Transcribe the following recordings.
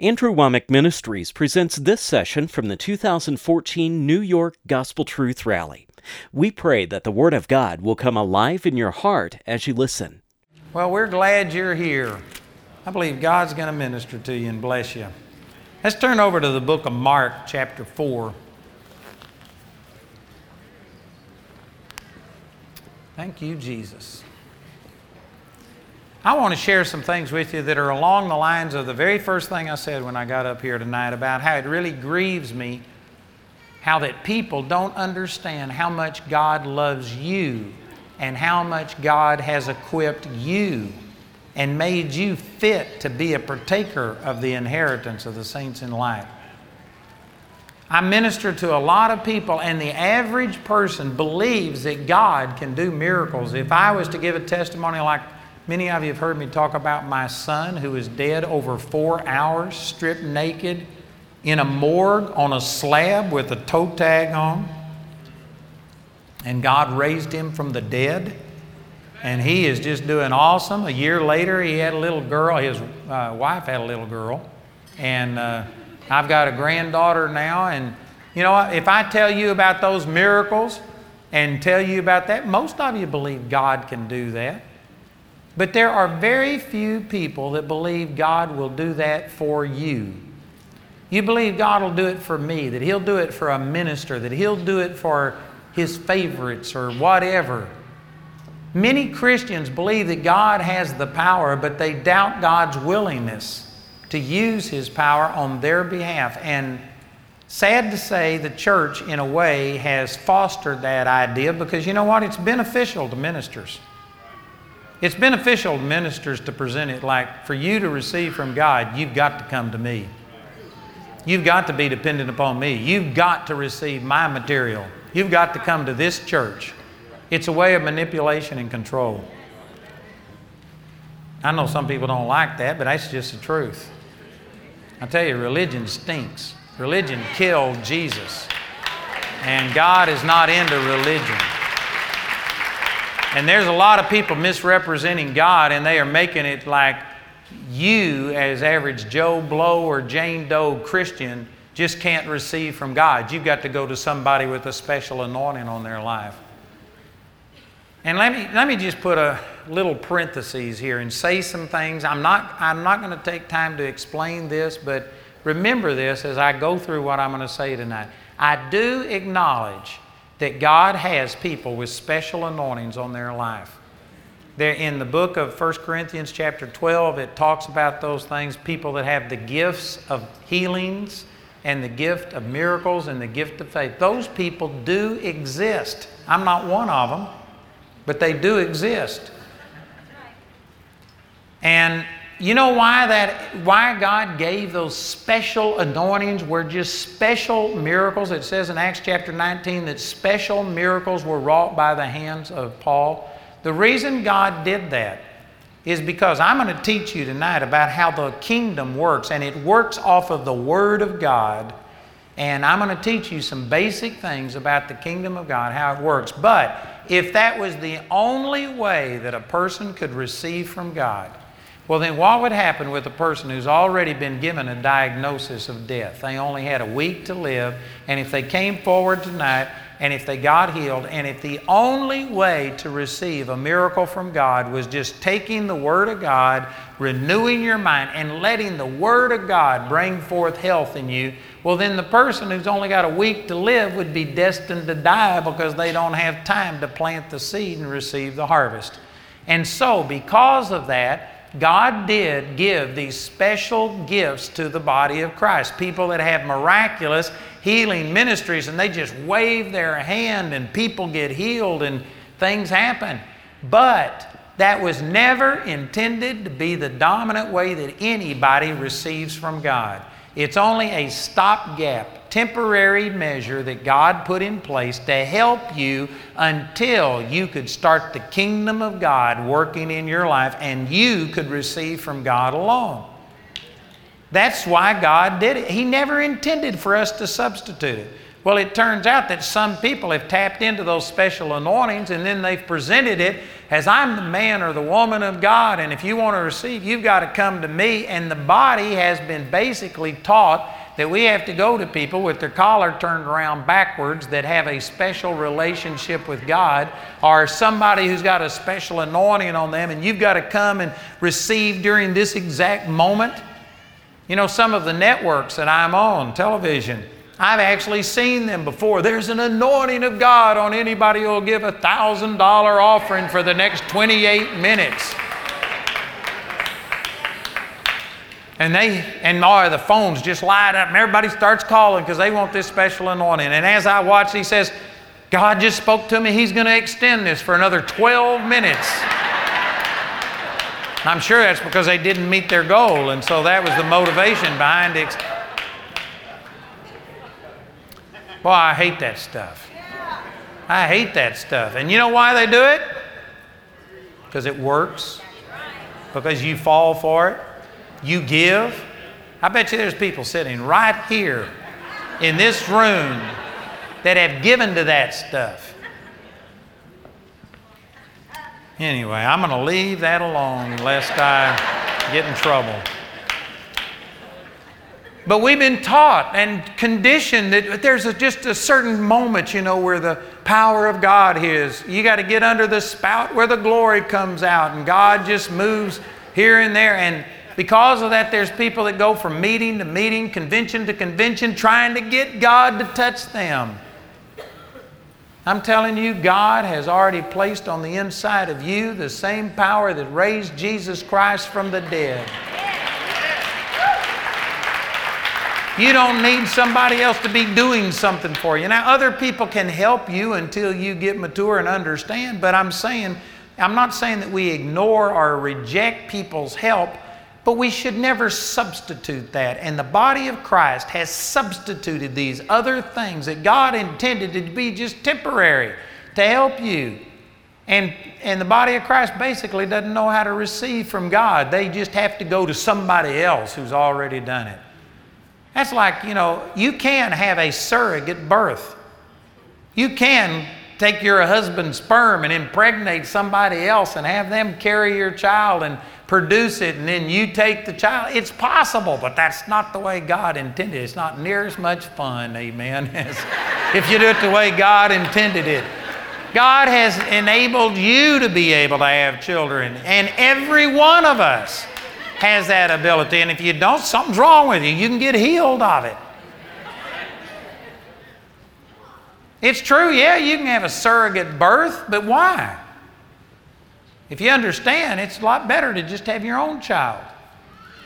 Andrew Wommack Ministries presents this session from the 2014 New York Gospel Truth Rally. We pray that the Word of God will come alive in your heart as you listen. Well, we're glad you're here. I believe God's going to minister to you and bless you. Let's turn over to the book of Mark, chapter 4. Thank you, Jesus. I want to share some things with you that are along the lines of the very first thing I said when I got up here tonight about how it really grieves me how that people don't understand how much God loves you and how much God has equipped you and made you fit to be a partaker of the inheritance of the saints in light. I minister to a lot of people, and the average person believes that God can do miracles. If I was to give a testimony like Many of you have heard me talk about my son who is dead over four hours, stripped naked in a morgue on a slab with a toe tag on. And God raised him from the dead. And he is just doing awesome. A year later, he had a little girl. His uh, wife had a little girl. And uh, I've got a granddaughter now. And you know? If I tell you about those miracles and tell you about that, most of you believe God can do that. But there are very few people that believe God will do that for you. You believe God will do it for me, that He'll do it for a minister, that He'll do it for His favorites or whatever. Many Christians believe that God has the power, but they doubt God's willingness to use His power on their behalf. And sad to say, the church, in a way, has fostered that idea because you know what? It's beneficial to ministers. It's beneficial to ministers to present it like for you to receive from God, you've got to come to me. You've got to be dependent upon me. You've got to receive my material. You've got to come to this church. It's a way of manipulation and control. I know some people don't like that, but that's just the truth. I tell you, religion stinks. Religion killed Jesus. And God is not into religion. And there's a lot of people misrepresenting God, and they are making it like you, as average Joe Blow or Jane Doe Christian, just can't receive from God. You've got to go to somebody with a special anointing on their life. And let me, let me just put a little parenthesis here and say some things. I'm not, I'm not going to take time to explain this, but remember this as I go through what I'm going to say tonight. I do acknowledge that God has people with special anointings on their life. There in the book of 1 Corinthians chapter 12, it talks about those things, people that have the gifts of healings and the gift of miracles and the gift of faith. Those people do exist. I'm not one of them, but they do exist. And you know why that why God gave those special anointings were just special miracles. It says in Acts chapter 19 that special miracles were wrought by the hands of Paul. The reason God did that is because I'm going to teach you tonight about how the kingdom works and it works off of the word of God. And I'm going to teach you some basic things about the kingdom of God, how it works. But if that was the only way that a person could receive from God, well, then what would happen with a person who's already been given a diagnosis of death? They only had a week to live, and if they came forward tonight and if they got healed, and if the only way to receive a miracle from God was just taking the Word of God, renewing your mind, and letting the Word of God bring forth health in you, well, then the person who's only got a week to live would be destined to die because they don't have time to plant the seed and receive the harvest. And so, because of that, God did give these special gifts to the body of Christ. People that have miraculous healing ministries and they just wave their hand and people get healed and things happen. But that was never intended to be the dominant way that anybody receives from God. It's only a stopgap temporary measure that God put in place to help you until you could start the kingdom of God working in your life and you could receive from God alone. That's why God did it. He never intended for us to substitute it. Well, it turns out that some people have tapped into those special anointings and then they've presented it as I'm the man or the woman of God, and if you want to receive, you've got to come to me. And the body has been basically taught that we have to go to people with their collar turned around backwards that have a special relationship with God or somebody who's got a special anointing on them, and you've got to come and receive during this exact moment. You know, some of the networks that I'm on, television, I've actually seen them before. There's an anointing of God on anybody who'll give a $1,000 offering for the next 28 minutes. And they and all the phones just light up and everybody starts calling because they want this special anointing. And as I watch, he says, God just spoke to me, he's going to extend this for another 12 minutes. I'm sure that's because they didn't meet their goal, and so that was the motivation behind it. Boy, I hate that stuff. I hate that stuff. And you know why they do it? Because it works. Because you fall for it. You give. I bet you there's people sitting right here in this room that have given to that stuff. Anyway, I'm going to leave that alone lest I get in trouble. But we've been taught and conditioned that there's a, just a certain moment, you know, where the power of God is. You got to get under the spout where the glory comes out, and God just moves here and there. And because of that, there's people that go from meeting to meeting, convention to convention, trying to get God to touch them. I'm telling you, God has already placed on the inside of you the same power that raised Jesus Christ from the dead. You don't need somebody else to be doing something for you. Now, other people can help you until you get mature and understand, but I'm saying, I'm not saying that we ignore or reject people's help, but we should never substitute that. And the body of Christ has substituted these other things that God intended to be just temporary to help you. And, and the body of Christ basically doesn't know how to receive from God. They just have to go to somebody else who's already done it. That's like, you know, you can have a surrogate birth. You can take your husband's sperm and impregnate somebody else and have them carry your child and produce it, and then you take the child. It's possible, but that's not the way God intended. It's not near as much fun, amen, as if you do it the way God intended it. God has enabled you to be able to have children, and every one of us has that ability. And if you don't, something's wrong with you. You can get healed of it. It's true, yeah, you can have a surrogate birth, but why? If you understand, it's a lot better to just have your own child.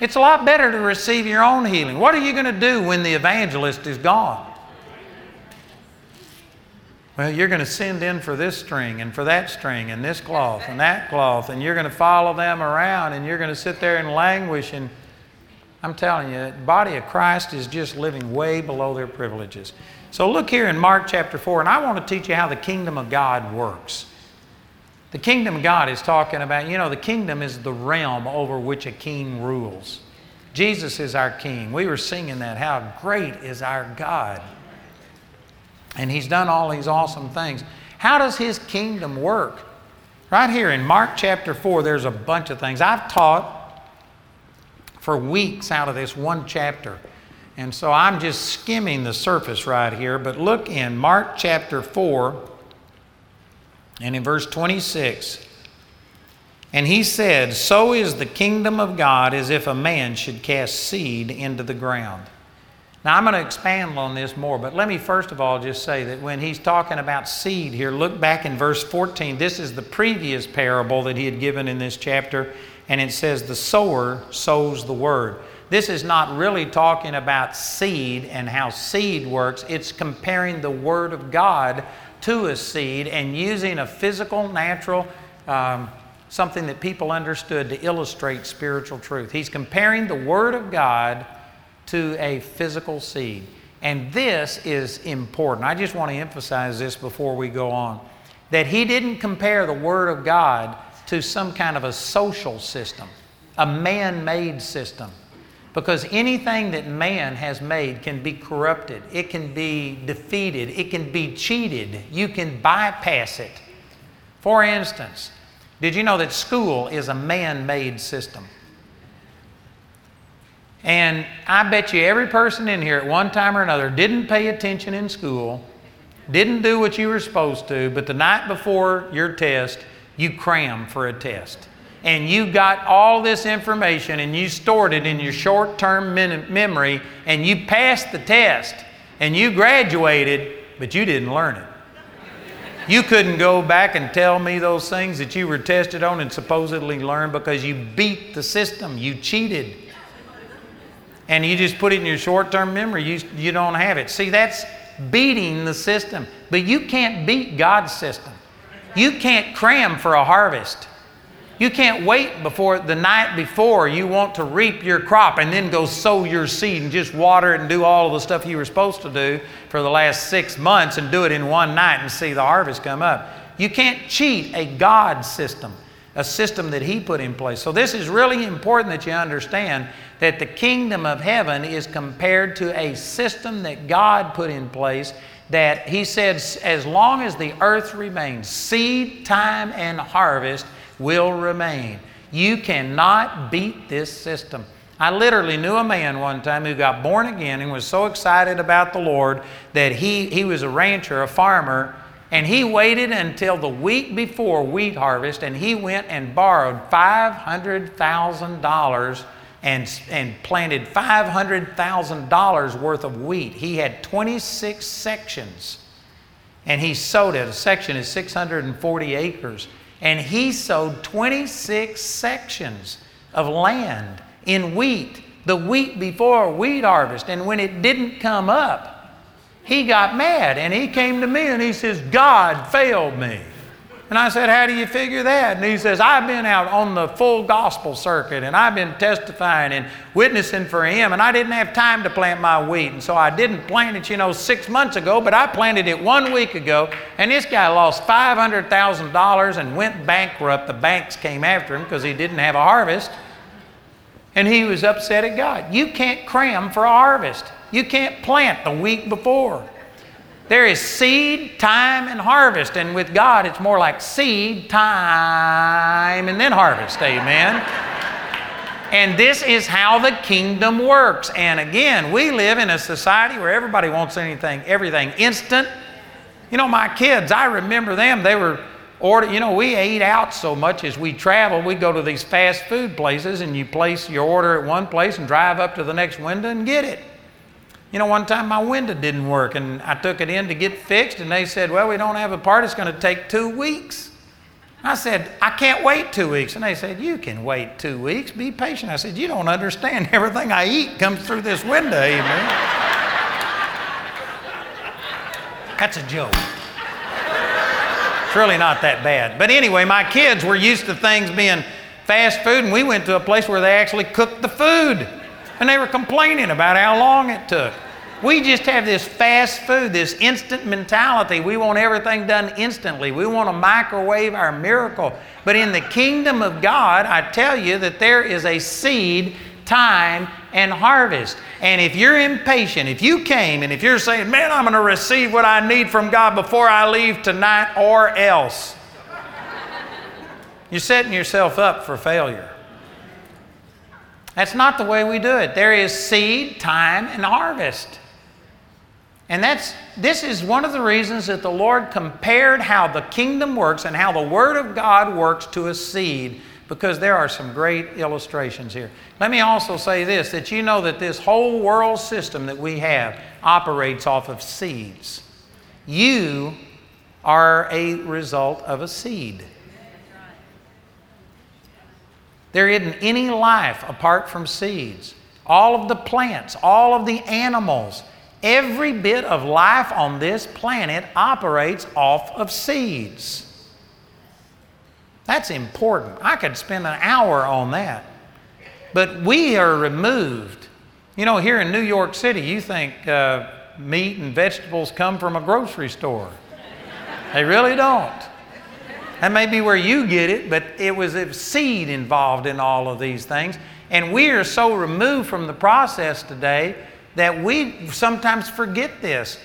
It's a lot better to receive your own healing. What are you going to do when the evangelist is gone? Well, you're going to send in for this string and for that string and this cloth and that cloth, and you're going to follow them around and you're going to sit there and languish. And I'm telling you, the body of Christ is just living way below their privileges. So look here in Mark chapter 4, and I want to teach you how the kingdom of God works. The kingdom of God is talking about, you know, the kingdom is the realm over which a king rules. Jesus is our king. We were singing that. How great is our God! And he's done all these awesome things. How does his kingdom work? Right here in Mark chapter 4, there's a bunch of things. I've taught for weeks out of this one chapter. And so I'm just skimming the surface right here. But look in Mark chapter 4 and in verse 26. And he said, So is the kingdom of God as if a man should cast seed into the ground. Now, I'm going to expand on this more, but let me first of all just say that when he's talking about seed here, look back in verse 14. This is the previous parable that he had given in this chapter, and it says, The sower sows the word. This is not really talking about seed and how seed works, it's comparing the word of God to a seed and using a physical, natural, um, something that people understood to illustrate spiritual truth. He's comparing the word of God to a physical seed. And this is important. I just want to emphasize this before we go on that he didn't compare the Word of God to some kind of a social system, a man made system. Because anything that man has made can be corrupted, it can be defeated, it can be cheated, you can bypass it. For instance, Did you know that school is a man made system? And I bet you every person in here at one time or another didn't pay attention in school, didn't do what you were supposed to, but the night before your test, you crammed for a test. And you got all this information and you stored it in your short term memory and you passed the test and you graduated, but you didn't learn it. You couldn't go back and tell me those things that you were tested on and supposedly learned because you beat the system, you cheated and you just put it in your short term memory, you, you don't have it. See, that's beating the system. But you can't beat God's system. You can't cram for a harvest. You can't wait before the night before you want to reap your crop and then go sow your seed and just water it and do all of the stuff you were supposed to do for the last six months and do it in one night and see the harvest come up. You can't cheat a God system, a system that He put in place. So, this is really important that you understand that the kingdom of heaven is compared to a system that God put in place that he said, as long as the earth remains, seed, time, and harvest will remain. You cannot beat this system. I literally knew a man one time who got born again and was so excited about the Lord that he, he was a rancher, a farmer, and he waited until the week before wheat harvest and he went and borrowed $500,000 and, and planted $500,000 worth of wheat. He had 26 sections and he sowed it. A section is 640 acres. And he sowed 26 sections of land in wheat, the wheat before wheat harvest. And when it didn't come up, he got mad and he came to me and he says, God failed me. And I said, How do you figure that? And he says, I've been out on the full gospel circuit and I've been testifying and witnessing for him, and I didn't have time to plant my wheat. And so I didn't plant it, you know, six months ago, but I planted it one week ago. And this guy lost $500,000 and went bankrupt. The banks came after him because he didn't have a harvest. And he was upset at God. You can't cram for a harvest, you can't plant the week before. There is seed, time, and harvest. And with God, it's more like seed, time, and then harvest. Amen. And this is how the kingdom works. And again, we live in a society where everybody wants anything, everything instant. You know, my kids, I remember them, they were order, you know, we ate out so much as we travel. We go to these fast food places and you place your order at one place and drive up to the next window and get it. You know, one time my window didn't work and I took it in to get fixed, and they said, Well, we don't have a part, it's going to take two weeks. I said, I can't wait two weeks. And they said, You can wait two weeks, be patient. I said, You don't understand. Everything I eat comes through this window, amen. That's a joke. It's really not that bad. But anyway, my kids were used to things being fast food, and we went to a place where they actually cooked the food. And they were complaining about how long it took. We just have this fast food, this instant mentality. We want everything done instantly. We want to microwave our miracle. But in the kingdom of God, I tell you that there is a seed, time, and harvest. And if you're impatient, if you came and if you're saying, man, I'm going to receive what I need from God before I leave tonight or else, you're setting yourself up for failure. That's not the way we do it. There is seed, time, and harvest. And that's this is one of the reasons that the Lord compared how the kingdom works and how the word of God works to a seed because there are some great illustrations here. Let me also say this that you know that this whole world system that we have operates off of seeds. You are a result of a seed. There isn't any life apart from seeds. All of the plants, all of the animals, every bit of life on this planet operates off of seeds. That's important. I could spend an hour on that. But we are removed. You know, here in New York City, you think uh, meat and vegetables come from a grocery store. They really don't. That may be where you get it, but it was a seed involved in all of these things. And we are so removed from the process today that we sometimes forget this.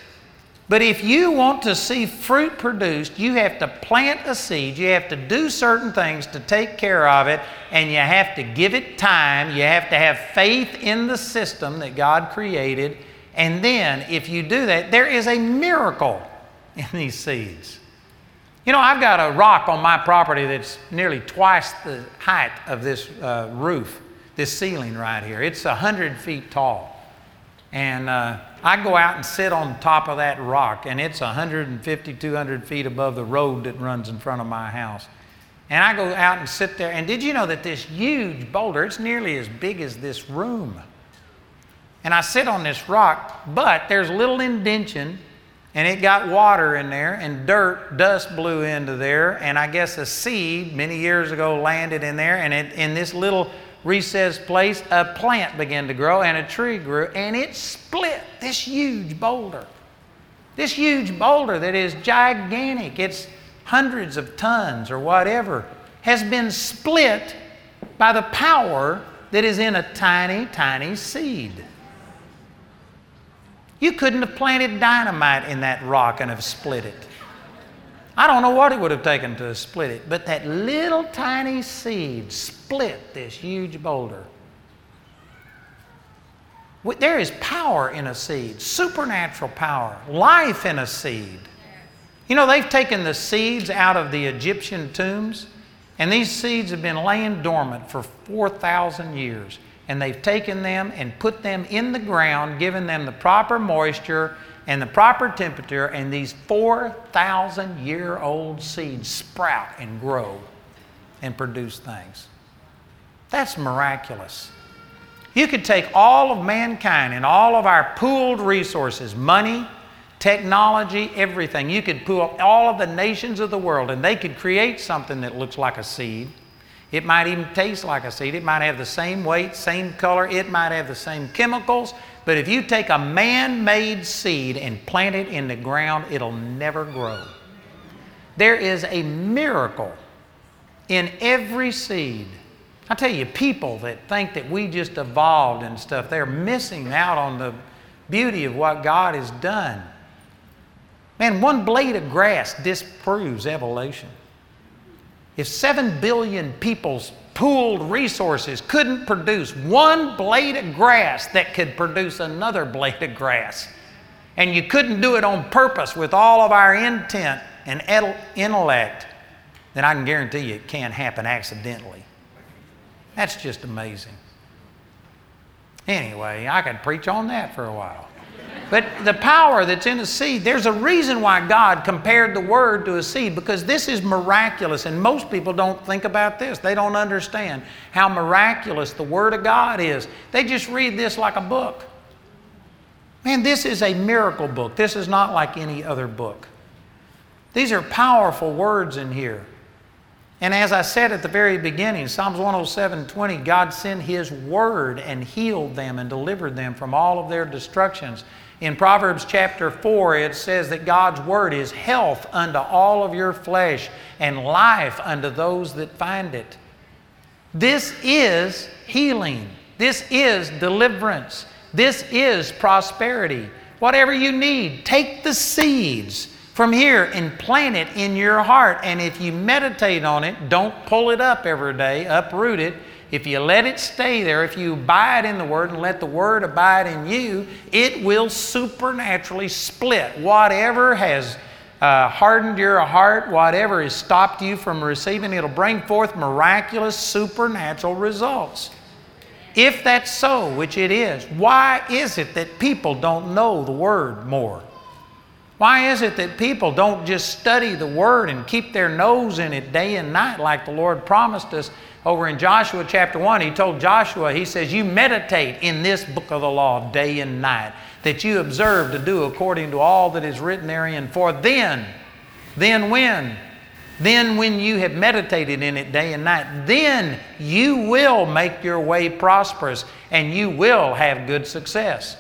But if you want to see fruit produced, you have to plant a seed, you have to do certain things to take care of it, and you have to give it time. You have to have faith in the system that God created. And then, if you do that, there is a miracle in these seeds. You know, I've got a rock on my property that's nearly twice the height of this uh, roof, this ceiling right here. It's 100 feet tall. And uh, I go out and sit on top of that rock, and it's 150, 200 feet above the road that runs in front of my house. And I go out and sit there, and did you know that this huge boulder, it's nearly as big as this room. And I sit on this rock, but there's a little indention, and it got water in there, and dirt, dust blew into there, and I guess a seed many years ago landed in there, and it, in this little recessed place, a plant began to grow and a tree grew, and it split this huge boulder. This huge boulder that is gigantic, it's hundreds of tons or whatever, has been split by the power that is in a tiny, tiny seed. You couldn't have planted dynamite in that rock and have split it. I don't know what it would have taken to split it, but that little tiny seed split this huge boulder. There is power in a seed, supernatural power, life in a seed. You know, they've taken the seeds out of the Egyptian tombs, and these seeds have been laying dormant for 4,000 years. And they've taken them and put them in the ground, given them the proper moisture and the proper temperature, and these 4,000 year old seeds sprout and grow and produce things. That's miraculous. You could take all of mankind and all of our pooled resources money, technology, everything. You could pool all of the nations of the world, and they could create something that looks like a seed. It might even taste like a seed. It might have the same weight, same color. It might have the same chemicals. But if you take a man made seed and plant it in the ground, it'll never grow. There is a miracle in every seed. I tell you, people that think that we just evolved and stuff, they're missing out on the beauty of what God has done. Man, one blade of grass disproves evolution. If seven billion people's pooled resources couldn't produce one blade of grass that could produce another blade of grass. And you couldn't do it on purpose with all of our intent and intellect, then I can guarantee you it can't happen accidentally. That's just amazing. Anyway, I could preach on that for a while. But the power that's in a seed, there's a reason why God compared the word to a seed because this is miraculous. And most people don't think about this. They don't understand how miraculous the word of God is. They just read this like a book. Man, this is a miracle book. This is not like any other book. These are powerful words in here. And as I said at the very beginning, Psalms 107 20, God sent His word and healed them and delivered them from all of their destructions. In Proverbs chapter 4, it says that God's word is health unto all of your flesh and life unto those that find it. This is healing. This is deliverance. This is prosperity. Whatever you need, take the seeds from here and plant it in your heart. And if you meditate on it, don't pull it up every day, uproot it if you let it stay there, if you abide in the Word and let the Word abide in you, it will supernaturally split whatever has uh, hardened your heart, whatever has stopped you from receiving, it'll bring forth miraculous supernatural results. If that's so, which it is, why is it that people don't know the Word more? Why is it that people don't just study the Word and keep their nose in it day and night like the Lord promised us? over in Joshua chapter 1, he told Joshua, he says, You meditate in this book of the law day and night, that you observe to do according to all that is written therein. For then, then when? Then, when you have meditated in it day and night, then you will make your way prosperous and you will have good success.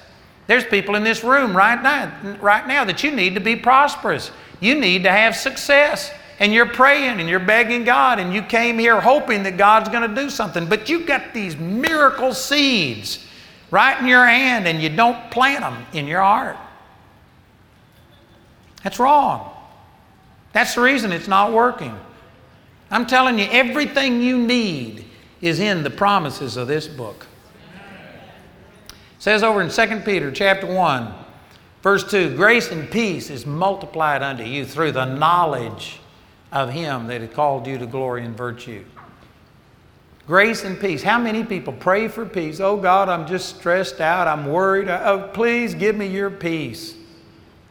There's people in this room right now, right now that you need to be prosperous. You need to have success and you're praying and you're begging God and you came here hoping that God's going to do something, but you've got these miracle seeds right in your hand and you don't plant them in your heart. That's wrong. That's the reason it's not working. I'm telling you, everything you need is in the promises of this book. Says over in 2 Peter chapter 1, verse 2, grace and peace is multiplied unto you through the knowledge of him that has called you to glory and virtue. Grace and peace. How many people pray for peace? Oh God, I'm just stressed out. I'm worried. Oh, please give me your peace.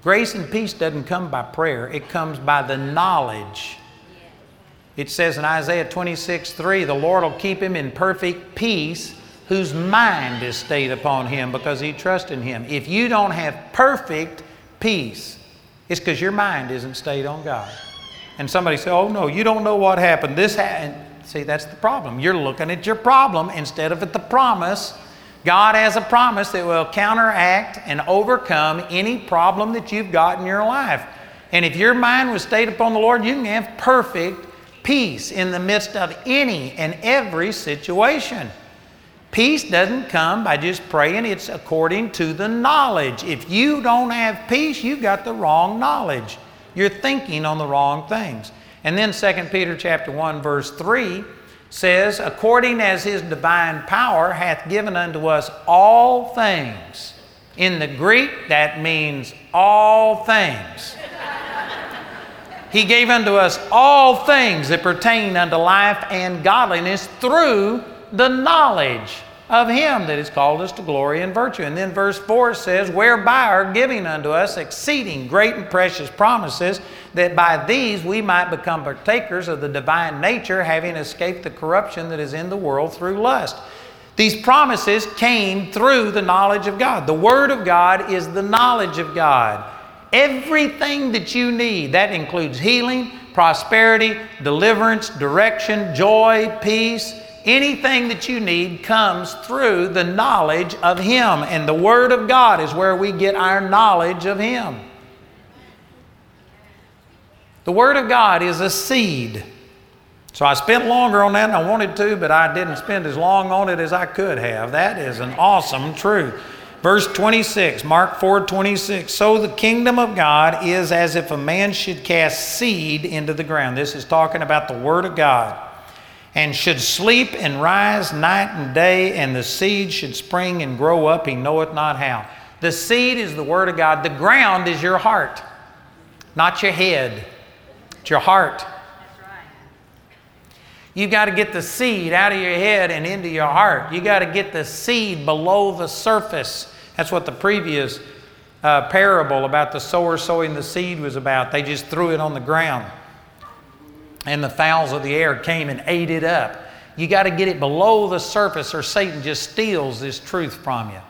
Grace and peace doesn't come by prayer, it comes by the knowledge. It says in Isaiah 26 3, the Lord will keep him in perfect peace whose mind is stayed upon him because he trusts in him. If you don't have perfect peace, it's because your mind isn't stayed on God. And somebody say, "Oh no, you don't know what happened. This happened." See, that's the problem. You're looking at your problem instead of at the promise. God has a promise that will counteract and overcome any problem that you've got in your life. And if your mind was stayed upon the Lord, you can have perfect peace in the midst of any and every situation. Peace doesn't come by just praying, it's according to the knowledge. If you don't have peace, you've got the wrong knowledge. You're thinking on the wrong things. And then 2 Peter chapter 1 verse 3 says, according as his divine power hath given unto us all things. In the Greek, that means all things. he gave unto us all things that pertain unto life and godliness through the knowledge of him that has called us to glory and virtue. And then verse 4 says, Whereby are giving unto us exceeding great and precious promises, that by these we might become partakers of the divine nature, having escaped the corruption that is in the world through lust. These promises came through the knowledge of God. The Word of God is the knowledge of God. Everything that you need, that includes healing, prosperity, deliverance, direction, joy, peace, anything that you need comes through the knowledge of Him. And the Word of God is where we get our knowledge of Him. The Word of God is a seed. So I spent longer on that than I wanted to, but I didn't spend as long on it as I could have. That is an awesome truth. Verse 26, Mark 4 26. So the kingdom of God is as if a man should cast seed into the ground. This is talking about the Word of God and should sleep and rise night and day, and the seed should spring and grow up, he knoweth not how. The seed is the Word of God. The ground is your heart, not your head. It's your heart. You've got to get the seed out of your head and into your heart. You've got to get the seed below the surface. That's what the previous uh, parable about the sower sowing the seed was about. They just threw it on the ground and the fowls of the air came and ate it up. You got to get it below the surface, or Satan just steals this truth from you.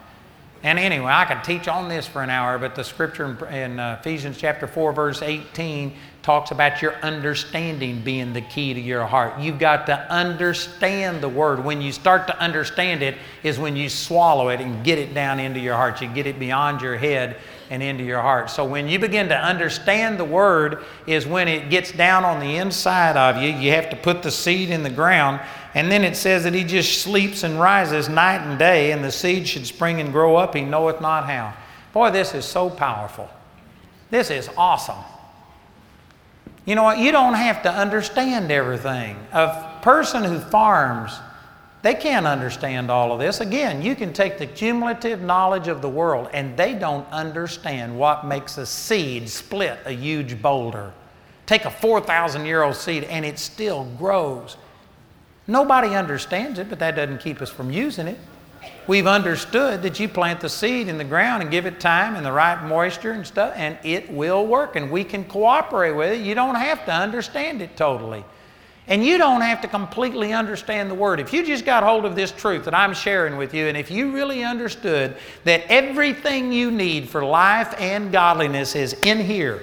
And anyway, I could teach on this for an hour, but the scripture in, uh, Ephesians chapter 4, verse 18 talks about your understanding being the key to your heart. You've got to understand the word. When you start to understand it, is when you swallow it and get it down into your heart. You get it beyond your head and into your heart. So when you begin to understand the word, is when it gets down on the inside of you. You have to put the seed in the ground. And then it says that he just sleeps and rises night and day, and the seed should spring and grow up. He knoweth not how. Boy, this is so powerful. This is awesome. You know what? You don't have to understand everything. A person who farms they can't understand all of this. Again, you can take the cumulative knowledge of the world, and they don't understand what makes a seed split a huge boulder. Take a 4,000 year old seed, and it still grows. Nobody understands it, but that doesn't keep us from using it. We've understood that you plant the seed in the ground and give it time and the right moisture and stuff, and it will work, and we can cooperate with it. You don't have to understand it totally. And you don't have to completely understand the Word. If you just got hold of this truth that I'm sharing with you, and if you really understood that everything you need for life and godliness is in here,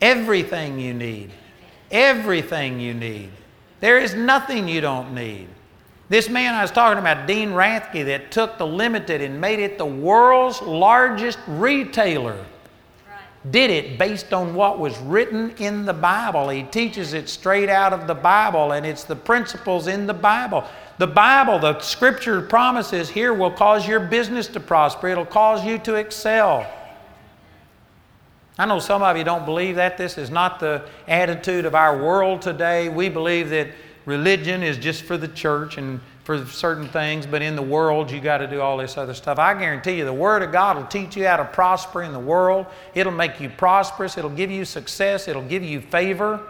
everything you need, everything you need, there is nothing you don't need. This man I was talking about, Dean Rathke, that took the limited and made it the world's largest retailer did it based on what was written in the Bible. He teaches it straight out of the Bible, and it's the principles in the Bible. The Bible, the scripture promises here will cause your business to prosper, it'll cause you to excel. I know some of you don't believe that. This is not the attitude of our world today. We believe that religion is just for the church and for certain things, but in the world you got to do all this other stuff. I guarantee you, the Word of God will teach you how to prosper in the world. It'll make you prosperous, it'll give you success, it'll give you favor.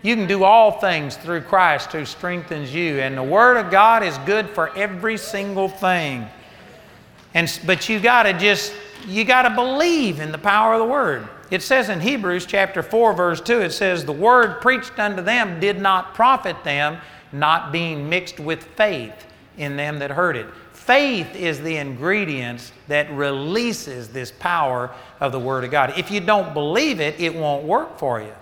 You can do all things through Christ who strengthens you. And the Word of God is good for every single thing. And, but you got to just you got to believe in the power of the word. It says in Hebrews chapter 4 verse 2 it says the word preached unto them did not profit them not being mixed with faith in them that heard it. Faith is the ingredient that releases this power of the Word of God. If you don't believe it, it won't work for you.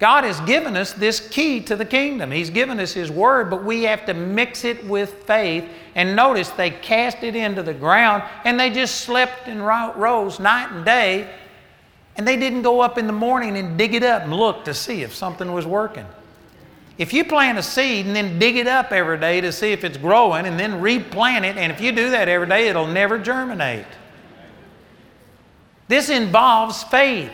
God has given us this key to the kingdom. He's given us His Word, but we have to mix it with faith. And notice they cast it into the ground and they just slept and rose night and day. And they didn't go up in the morning and dig it up and look to see if something was working. If you plant a seed and then dig it up every day to see if it's growing and then replant it, and if you do that every day, it'll never germinate. This involves faith.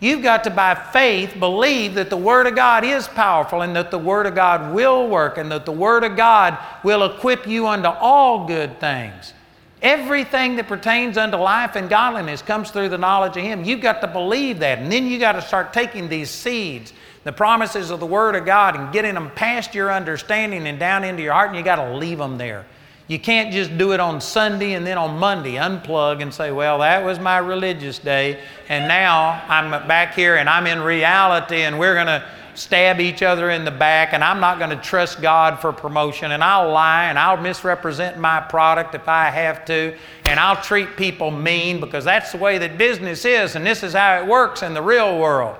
You've got to, by faith, believe that the Word of God is powerful and that the Word of God will work and that the Word of God will equip you unto all good things. Everything that pertains unto life and godliness comes through the knowledge of Him. You've got to believe that. And then you've got to start taking these seeds, the promises of the Word of God, and getting them past your understanding and down into your heart, and you've got to leave them there. You can't just do it on Sunday and then on Monday unplug and say, well, that was my religious day, and now I'm back here and I'm in reality and we're going to stab each other in the back and I'm not going to trust God for promotion and I'll lie and I'll misrepresent my product if I have to and I'll treat people mean because that's the way that business is and this is how it works in the real world.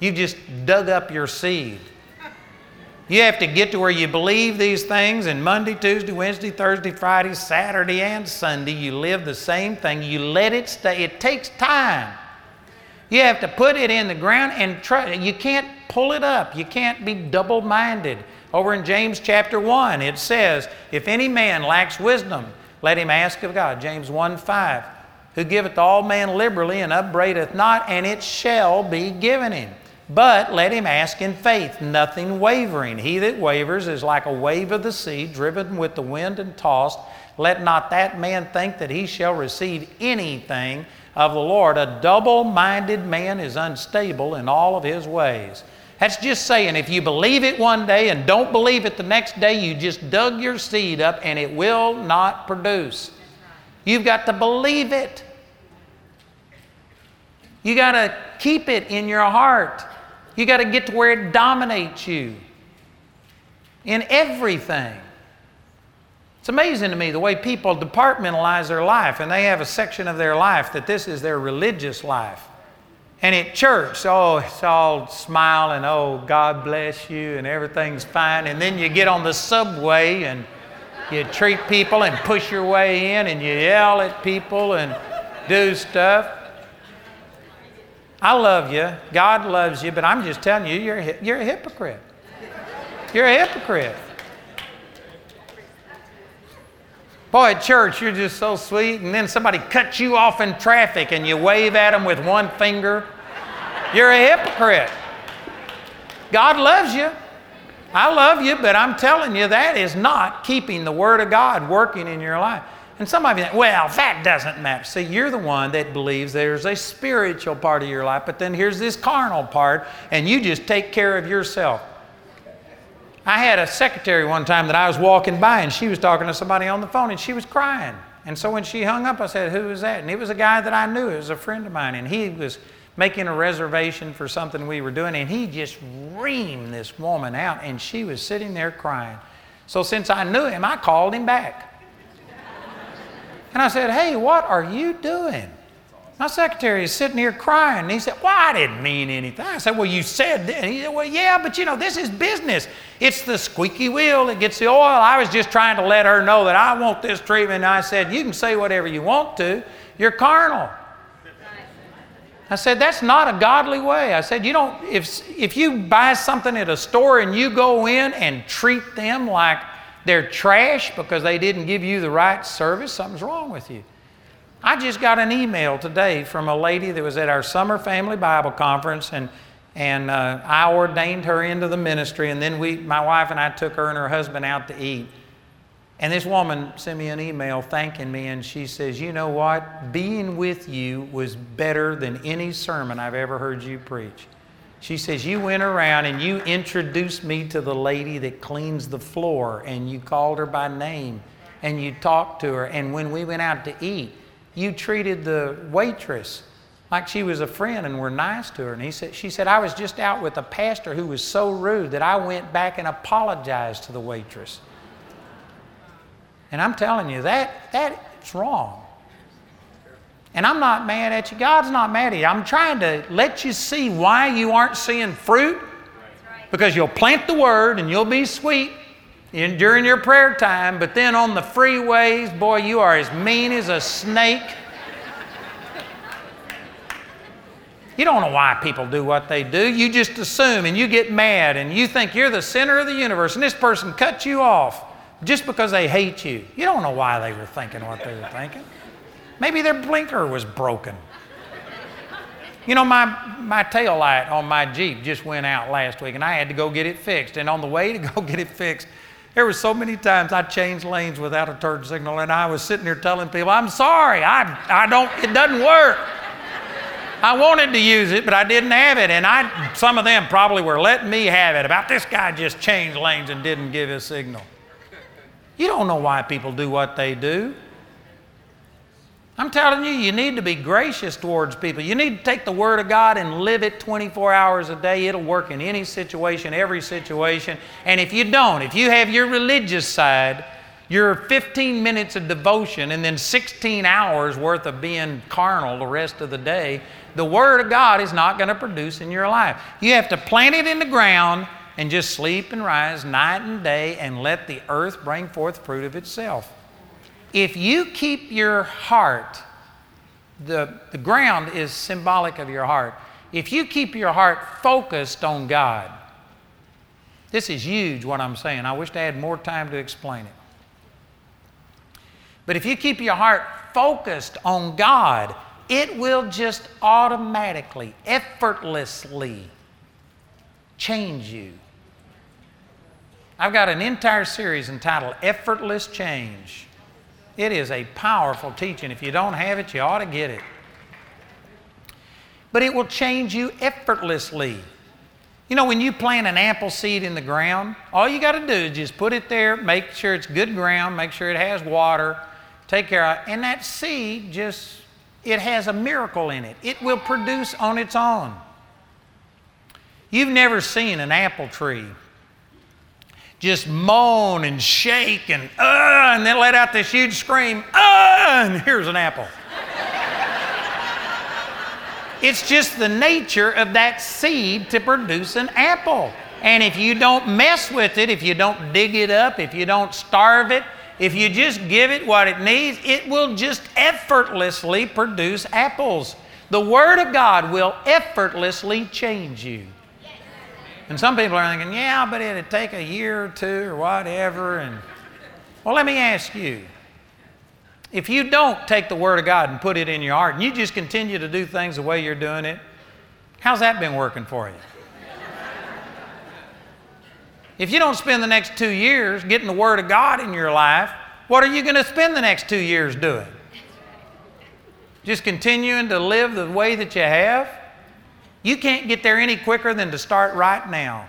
You just dug up your seed. You have to get to where you believe these things, and Monday, Tuesday, Wednesday, Thursday, Friday, Saturday, and Sunday, you live the same thing. You let it stay. It takes time. You have to put it in the ground and try. You can't pull it up. You can't be double minded. Over in James chapter 1, it says, If any man lacks wisdom, let him ask of God. James 1 5. Who giveth all men liberally and upbraideth not, and it shall be given him. But let him ask in faith, nothing wavering. He that wavers is like a wave of the sea, driven with the wind and tossed. Let not that man think that he shall receive anything of the Lord. A double minded man is unstable in all of his ways. That's just saying if you believe it one day and don't believe it the next day, you just dug your seed up and it will not produce. You've got to believe it. You got to keep it in your heart. You got to get to where it dominates you in everything. It's amazing to me the way people departmentalize their life and they have a section of their life that this is their religious life. And at church, oh, it's all smile and oh, God bless you and everything's fine. And then you get on the subway and you treat people and push your way in and you yell at people and do stuff. I love you. God loves you, but I'm just telling you, you're a, you're a hypocrite. You're a hypocrite. Boy, at church, you're just so sweet, and then somebody cuts you off in traffic and you wave at them with one finger. You're a hypocrite. God loves you. I love you, but I'm telling you, that is not keeping the Word of God working in your life. And some of you think, well, that doesn't matter. See, you're the one that believes there's a spiritual part of your life, but then here's this carnal part, and you just take care of yourself. I had a secretary one time that I was walking by, and she was talking to somebody on the phone, and she was crying. And so when she hung up, I said, Who is that? And it was a guy that I knew. It was a friend of mine, and he was making a reservation for something we were doing, and he just reamed this woman out, and she was sitting there crying. So since I knew him, I called him back. And I said, Hey, what are you doing? My secretary is sitting here crying. And he said, Well, I didn't mean anything. I said, Well, you said that. And he said, Well, yeah, but you know, this is business. It's the squeaky wheel that gets the oil. I was just trying to let her know that I want this treatment. And I said, You can say whatever you want to. You're carnal. I said, that's not a godly way. I said, you don't, if, if you buy something at a store and you go in and treat them like they're trash because they didn't give you the right service, something's wrong with you. I just got an email today from a lady that was at our summer family Bible conference, and, and uh, I ordained her into the ministry. And then we, my wife and I took her and her husband out to eat. And this woman sent me an email thanking me, and she says, You know what? Being with you was better than any sermon I've ever heard you preach. She says, You went around and you introduced me to the lady that cleans the floor, and you called her by name, and you talked to her. And when we went out to eat, you treated the waitress like she was a friend and were nice to her. And he said, she said, I was just out with a pastor who was so rude that I went back and apologized to the waitress. And I'm telling you, that, that's wrong. And I'm not mad at you. God's not mad at you. I'm trying to let you see why you aren't seeing fruit. Because you'll plant the word and you'll be sweet in, during your prayer time, but then on the freeways, boy, you are as mean as a snake. You don't know why people do what they do. You just assume and you get mad and you think you're the center of the universe and this person cuts you off just because they hate you. You don't know why they were thinking what they were thinking. Maybe their blinker was broken. You know, my, my tail light on my Jeep just went out last week and I had to go get it fixed. And on the way to go get it fixed, there were so many times I changed lanes without a turn signal and I was sitting there telling people, I'm sorry, I, I don't, it doesn't work. I wanted to use it, but I didn't have it. And I, some of them probably were letting me have it about this guy just changed lanes and didn't give his signal. You don't know why people do what they do. I'm telling you, you need to be gracious towards people. You need to take the Word of God and live it 24 hours a day. It'll work in any situation, every situation. And if you don't, if you have your religious side, your 15 minutes of devotion, and then 16 hours worth of being carnal the rest of the day, the Word of God is not going to produce in your life. You have to plant it in the ground and just sleep and rise night and day and let the earth bring forth fruit of itself. If you keep your heart, the, the ground is symbolic of your heart. If you keep your heart focused on God, this is huge what I'm saying. I wish I had more time to explain it. But if you keep your heart focused on God, it will just automatically, effortlessly change you. I've got an entire series entitled Effortless Change. It is a powerful teaching. If you don't have it, you ought to get it. But it will change you effortlessly. You know, when you plant an apple seed in the ground, all you got to do is just put it there, make sure it's good ground, make sure it has water, take care of it, and that seed just, it has a miracle in it. It will produce on its own. You've never seen an apple tree just moan and shake and uh, and then let out this huge scream, uh, and here's an apple. it's just the nature of that seed to produce an apple. And if you don't mess with it, if you don't dig it up, if you don't starve it, if you just give it what it needs, it will just effortlessly produce apples. The Word of God will effortlessly change you. And some people are thinking, yeah, but it'd take a year or two or whatever. And well, let me ask you. If you don't take the Word of God and put it in your heart and you just continue to do things the way you're doing it, how's that been working for you? if you don't spend the next two years getting the Word of God in your life, what are you going to spend the next two years doing? Just continuing to live the way that you have? You can't get there any quicker than to start right now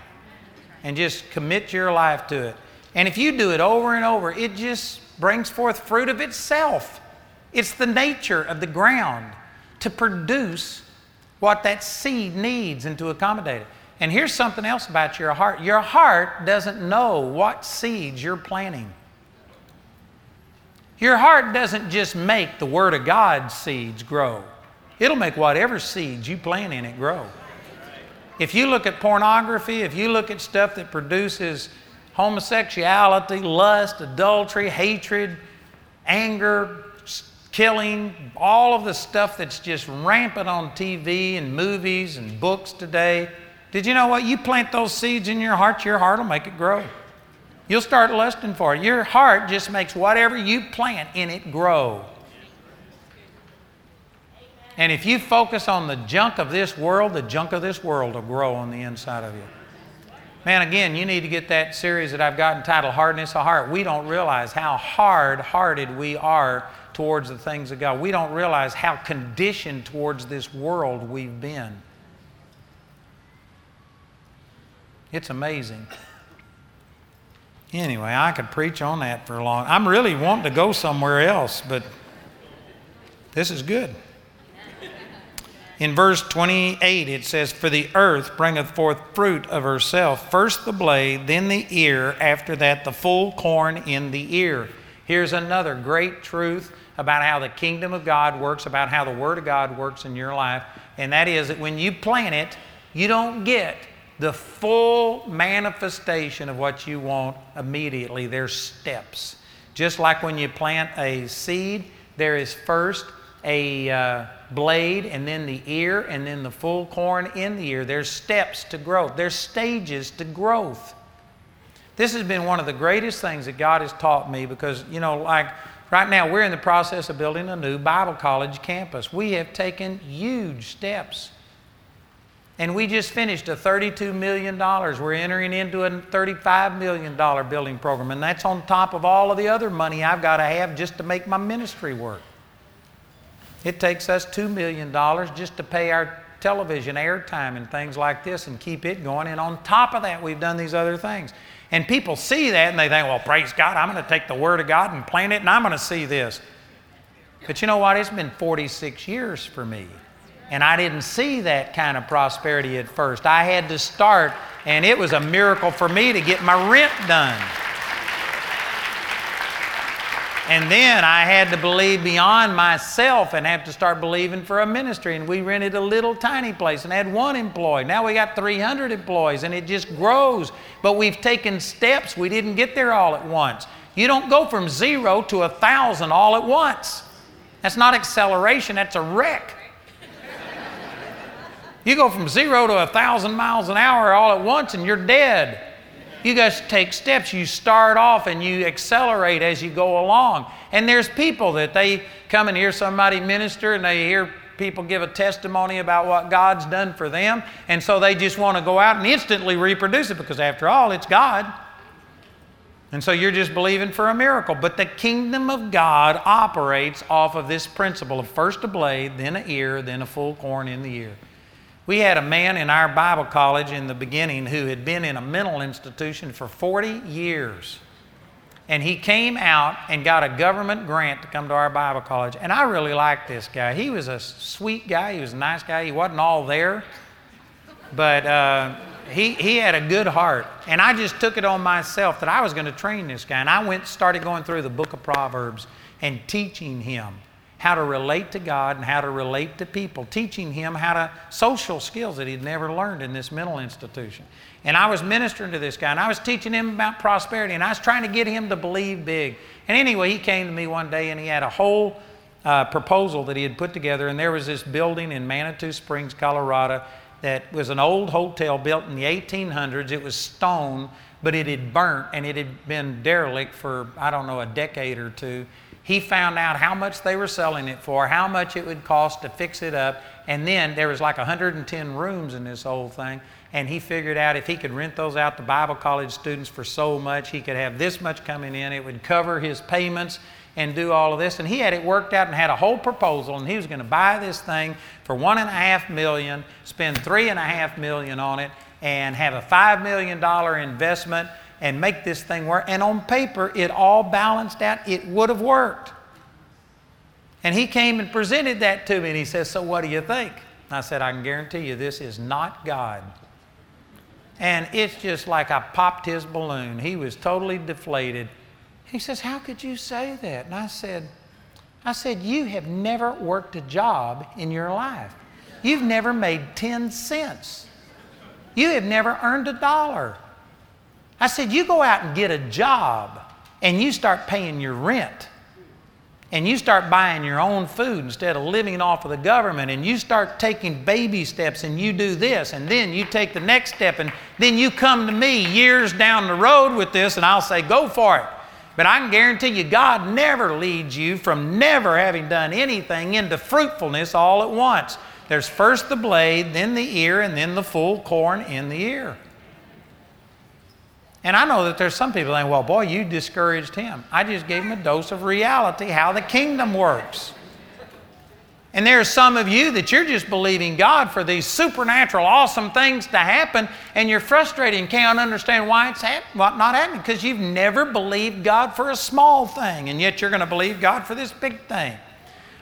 and just commit your life to it. And if you do it over and over, it just brings forth fruit of itself. It's the nature of the ground to produce what that seed needs and to accommodate it. And here's something else about your heart your heart doesn't know what seeds you're planting. Your heart doesn't just make the Word of God seeds grow. It'll make whatever seeds you plant in it grow. If you look at pornography, if you look at stuff that produces homosexuality, lust, adultery, hatred, anger, killing, all of the stuff that's just rampant on TV and movies and books today, did you know what? You plant those seeds in your heart, your heart will make it grow. You'll start lusting for it. Your heart just makes whatever you plant in it grow. And if you focus on the junk of this world, the junk of this world will grow on the inside of you. Man, again, you need to get that series that I've got entitled Hardness of Heart. We don't realize how hard hearted we are towards the things of God. We don't realize how conditioned towards this world we've been. It's amazing. Anyway, I could preach on that for a long. I'm really wanting to go somewhere else, but this is good. In verse 28, it says, For the earth bringeth forth fruit of herself, first the blade, then the ear, after that the full corn in the ear. Here's another great truth about how the kingdom of God works, about how the Word of God works in your life, and that is that when you plant it, you don't get the full manifestation of what you want immediately. There's steps. Just like when you plant a seed, there is first a uh, blade and then the ear and then the full corn in the ear. There's steps to growth, there's stages to growth. This has been one of the greatest things that God has taught me because, you know, like right now we're in the process of building a new Bible college campus. We have taken huge steps. And we just finished a $32 million. We're entering into a $35 million building program. And that's on top of all of the other money I've got to have just to make my ministry work. It takes us $2 million just to pay our television airtime and things like this and keep it going. And on top of that, we've done these other things. And people see that and they think, well, praise God, I'm going to take the Word of God and plant it and I'm going to see this. But you know what? It's been 46 years for me. And I didn't see that kind of prosperity at first. I had to start, and it was a miracle for me to get my rent done. And then I had to believe beyond myself and have to start believing for a ministry. And we rented a little tiny place and had one employee. Now we got 300 employees and it just grows. But we've taken steps. We didn't get there all at once. You don't go from zero to a thousand all at once. That's not acceleration, that's a wreck. You go from zero to a thousand miles an hour all at once and you're dead. You guys take steps. You start off and you accelerate as you go along. And there's people that they come and hear somebody minister and they hear people give a testimony about what God's done for them. And so they just want to go out and instantly reproduce it because, after all, it's God. And so you're just believing for a miracle. But the kingdom of God operates off of this principle of first a blade, then an ear, then a full corn in the ear. We had a man in our Bible college in the beginning who had been in a mental institution for 40 years. And he came out and got a government grant to come to our Bible college. And I really liked this guy. He was a sweet guy, he was a nice guy. He wasn't all there, but uh, he, he had a good heart. And I just took it on myself that I was going to train this guy. And I went started going through the book of Proverbs and teaching him how to relate to God and how to relate to people, teaching him how to social skills that he'd never learned in this mental institution. And I was ministering to this guy and I was teaching him about prosperity and I was trying to get him to believe big. And anyway, he came to me one day and he had a whole uh, proposal that he had put together. And there was this building in Manitou Springs, Colorado, that was an old hotel built in the 1800s. It was stone, but it had burnt and it had been derelict for, I don't know, a decade or two he found out how much they were selling it for, how much it would cost to fix it up, and then there was like 110 rooms in this whole thing. And he figured out if he could rent those out to Bible college students for so much, he could have this much coming in. It would cover his payments and do all of this. And he had it worked out and had a whole proposal, and he was going to buy this thing for one and a half million, spend three and a half million on it, and have a five million dollar investment and make this thing work. And on paper, it all balanced out. It would have worked. And he came and presented that to me, and he says, So what do you think? I said, I can guarantee you this is not God. And it's just like I popped his balloon. He was totally deflated. He says, How could you say that? And I said, I said, You have never worked a job in your life. You've never made 10 cents. You have never earned a dollar. I said, You go out and get a job and you start paying your rent and you start buying your own food instead of living off of the government and you start taking baby steps and you do this and then you take the next step and then you come to me years down the road with this and I'll say, Go for it. But I can guarantee you, God never leads you from never having done anything into fruitfulness all at once. There's first the blade, then the ear, and then the full corn in the ear. And I know that there's some people saying, well, boy, you discouraged him. I just gave him a dose of reality, how the kingdom works. And there are some of you that you're just believing God for these supernatural, awesome things to happen, and you're frustrated and can't understand why it's hap- not happening because you've never believed God for a small thing, and yet you're going to believe God for this big thing.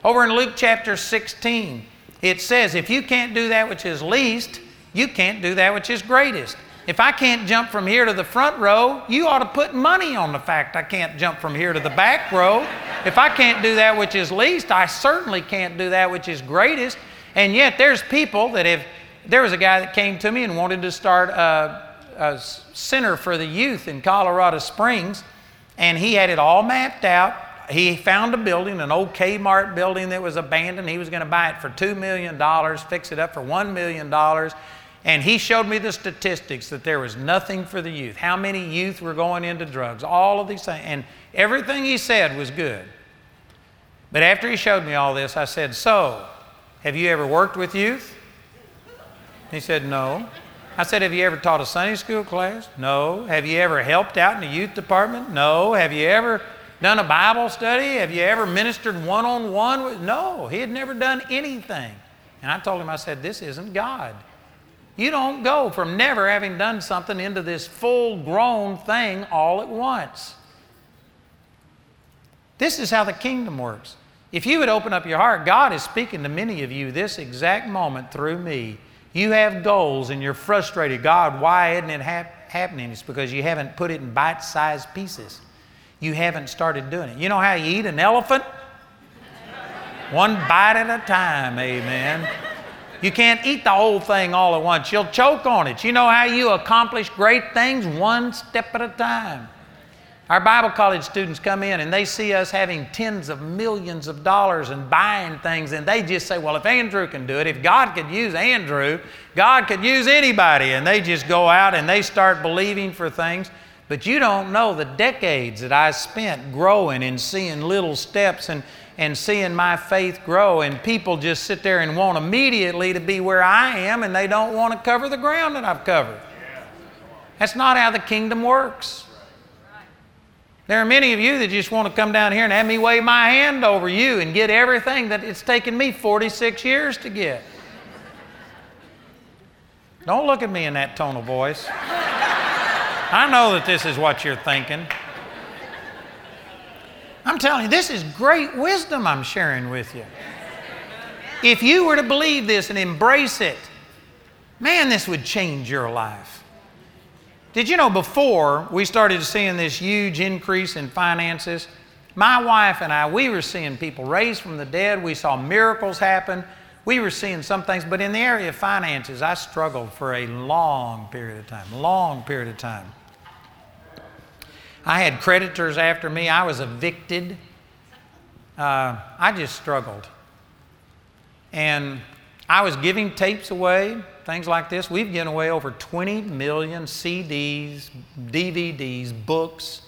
Over in Luke chapter 16, it says, If you can't do that which is least, you can't do that which is greatest. If I can't jump from here to the front row, you ought to put money on the fact I can't jump from here to the back row. If I can't do that which is least, I certainly can't do that which is greatest. And yet, there's people that have. There was a guy that came to me and wanted to start a, a center for the youth in Colorado Springs, and he had it all mapped out. He found a building, an old Kmart building that was abandoned. He was going to buy it for $2 million, fix it up for $1 million and he showed me the statistics that there was nothing for the youth, how many youth were going into drugs, all of these things. And everything he said was good. But after he showed me all this, I said, So, have you ever worked with youth? He said, No. I said, Have you ever taught a Sunday school class? No. Have you ever helped out in the youth department? No. Have you ever done a Bible study? Have you ever ministered one on one? No. He had never done anything. And I told him, I said, This isn't God. You don't go from never having done something into this full grown thing all at once. This is how the kingdom works. If you would open up your heart, God is speaking to many of you this exact moment through me. You have goals and you're frustrated. God, why isn't it hap- happening? It's because you haven't put it in bite sized pieces. You haven't started doing it. You know how you eat an elephant? One bite at a time, amen. You can't eat the whole thing all at once. You'll choke on it. You know how you accomplish great things one step at a time. Our Bible college students come in and they see us having tens of millions of dollars and buying things, and they just say, Well, if Andrew can do it, if God could use Andrew, God could use anybody. And they just go out and they start believing for things. But you don't know the decades that I spent growing and seeing little steps and and seeing my faith grow. And people just sit there and want immediately to be where I am, and they don't want to cover the ground that I've covered. That's not how the kingdom works. There are many of you that just want to come down here and have me wave my hand over you and get everything that it's taken me 46 years to get. Don't look at me in that tone of voice. I know that this is what you're thinking. I'm telling you, this is great wisdom I'm sharing with you. If you were to believe this and embrace it, man, this would change your life. Did you know before we started seeing this huge increase in finances, my wife and I, we were seeing people raised from the dead. We saw miracles happen. We were seeing some things, but in the area of finances, I struggled for a long period of time, long period of time. I had creditors after me. I was evicted. Uh, I just struggled. And I was giving tapes away, things like this. We've given away over 20 million CDs, DVDs, books.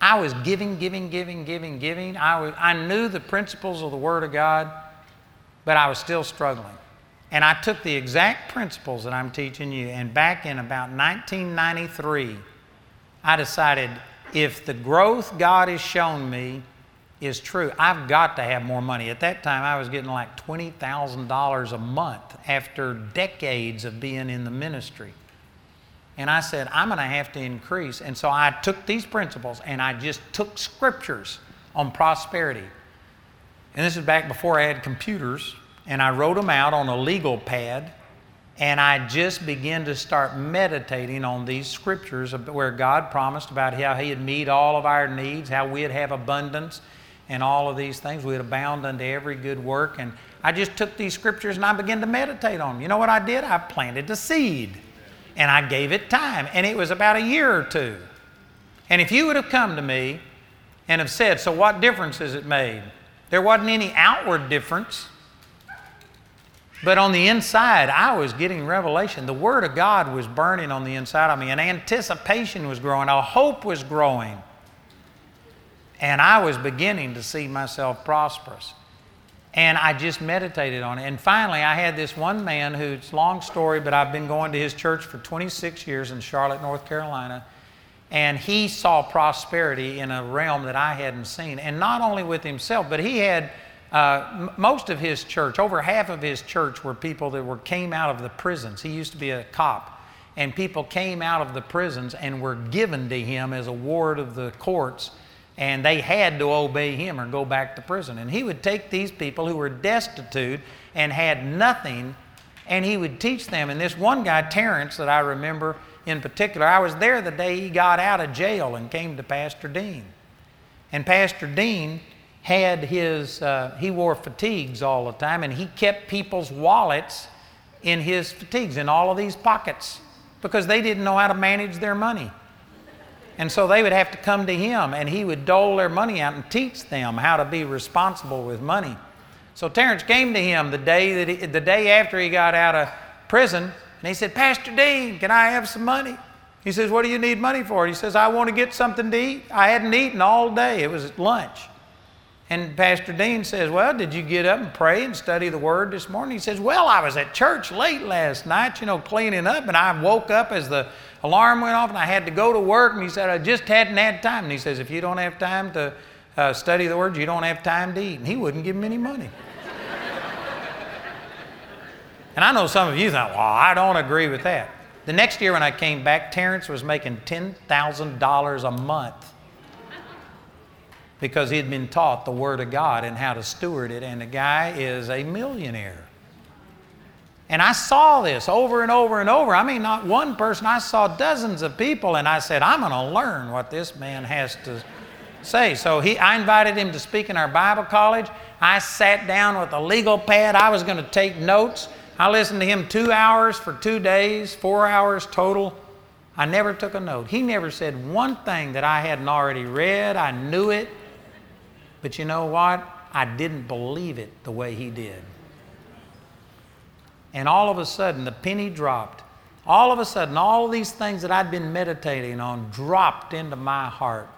I was giving, giving, giving, giving, giving. I, was, I knew the principles of the Word of God, but I was still struggling. And I took the exact principles that I'm teaching you, and back in about 1993, I decided if the growth God has shown me is true, I've got to have more money. At that time, I was getting like $20,000 a month after decades of being in the ministry. And I said, I'm going to have to increase. And so I took these principles and I just took scriptures on prosperity. And this is back before I had computers. And I wrote them out on a legal pad and I just began to start meditating on these scriptures where God promised about how He'd meet all of our needs, how we'd have abundance, and all of these things. We'd abound unto every good work. And I just took these scriptures and I began to meditate on them. You know what I did? I planted the seed and I gave it time. And it was about a year or two. And if you would have come to me and have said, So what difference has it made? There wasn't any outward difference. But on the inside, I was getting revelation. The Word of God was burning on the inside of me, and anticipation was growing, a hope was growing. And I was beginning to see myself prosperous. And I just meditated on it. And finally, I had this one man who's long story, but I've been going to his church for 26 years in Charlotte, North Carolina. And he saw prosperity in a realm that I hadn't seen. And not only with himself, but he had uh, most of his church, over half of his church, were people that were came out of the prisons. He used to be a cop, and people came out of the prisons and were given to him as a ward of the courts, and they had to obey him or go back to prison. And he would take these people who were destitute and had nothing, and he would teach them. And this one guy, Terrence, that I remember in particular, I was there the day he got out of jail and came to Pastor Dean. And Pastor Dean had his, uh, he wore fatigues all the time, and he kept people's wallets in his fatigues, in all of these pockets, because they didn't know how to manage their money. And so they would have to come to him, and he would dole their money out and teach them how to be responsible with money. So Terrence came to him the day, that he, the day after he got out of prison, and he said, Pastor Dean, can I have some money? He says, What do you need money for? He says, I want to get something to eat. I hadn't eaten all day, it was lunch. And Pastor Dean says, Well, did you get up and pray and study the Word this morning? He says, Well, I was at church late last night, you know, cleaning up, and I woke up as the alarm went off and I had to go to work. And he said, I just hadn't had time. And he says, If you don't have time to uh, study the Word, you don't have time to eat. And he wouldn't give him any money. and I know some of you think, Well, I don't agree with that. The next year when I came back, Terrence was making $10,000 a month because he had been taught the Word of God and how to steward it, and the guy is a millionaire. And I saw this over and over and over. I mean, not one person, I saw dozens of people, and I said, I'm going to learn what this man has to say. So he, I invited him to speak in our Bible college. I sat down with a legal pad. I was going to take notes. I listened to him two hours for two days, four hours total. I never took a note. He never said one thing that I hadn't already read. I knew it. But you know what? I didn't believe it the way he did. And all of a sudden, the penny dropped. All of a sudden, all these things that I'd been meditating on dropped into my heart.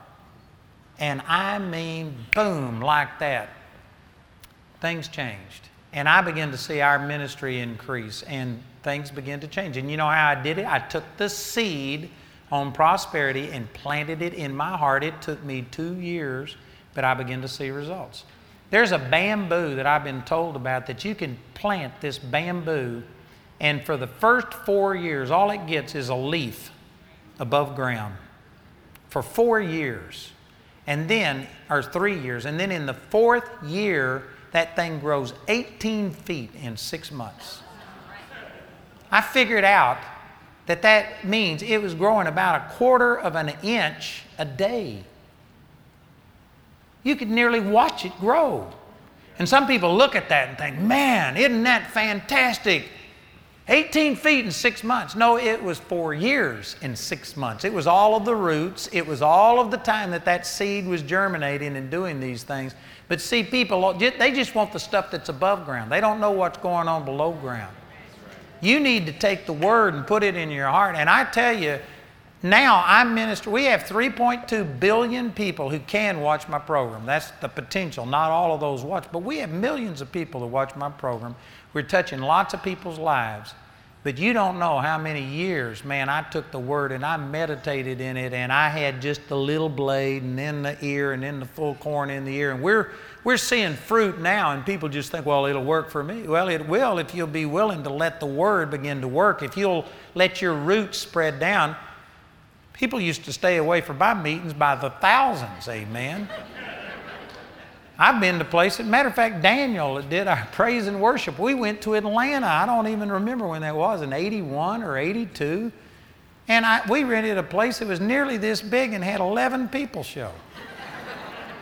And I mean, boom, like that. Things changed. And I began to see our ministry increase, and things began to change. And you know how I did it? I took the seed on prosperity and planted it in my heart. It took me two years but I begin to see results. There's a bamboo that I've been told about that you can plant this bamboo, and for the first four years, all it gets is a leaf above ground for four years. And then, or three years, and then in the fourth year, that thing grows 18 feet in six months. I figured out that that means it was growing about a quarter of an inch a day. You could nearly watch it grow. And some people look at that and think, man, isn't that fantastic? 18 feet in six months. No, it was four years in six months. It was all of the roots, it was all of the time that that seed was germinating and doing these things. But see, people, they just want the stuff that's above ground. They don't know what's going on below ground. You need to take the word and put it in your heart. And I tell you, now I'm minister, we have 3.2 billion people who can watch my program. That's the potential. Not all of those watch, but we have millions of people who watch my program. We're touching lots of people's lives. But you don't know how many years, man, I took the word and I meditated in it and I had just the little blade and then the ear and then the full corn in the ear. And we're, we're seeing fruit now and people just think, well, it'll work for me. Well, it will if you'll be willing to let the word begin to work. If you'll let your roots spread down, People used to stay away from my meetings by the thousands, amen. I've been to places, matter of fact, Daniel did our praise and worship. We went to Atlanta. I don't even remember when that was, in 81 or 82. And I, we rented a place that was nearly this big and had 11 people show.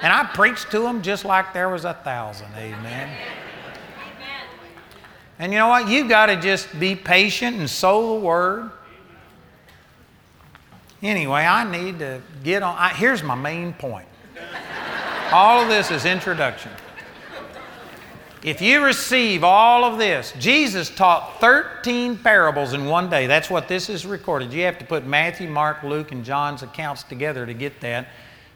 And I preached to them just like there was a thousand, amen. And you know what? You've got to just be patient and sow the word. Anyway, I need to get on. I, here's my main point. All of this is introduction. If you receive all of this, Jesus taught 13 parables in one day. That's what this is recorded. You have to put Matthew, Mark, Luke, and John's accounts together to get that.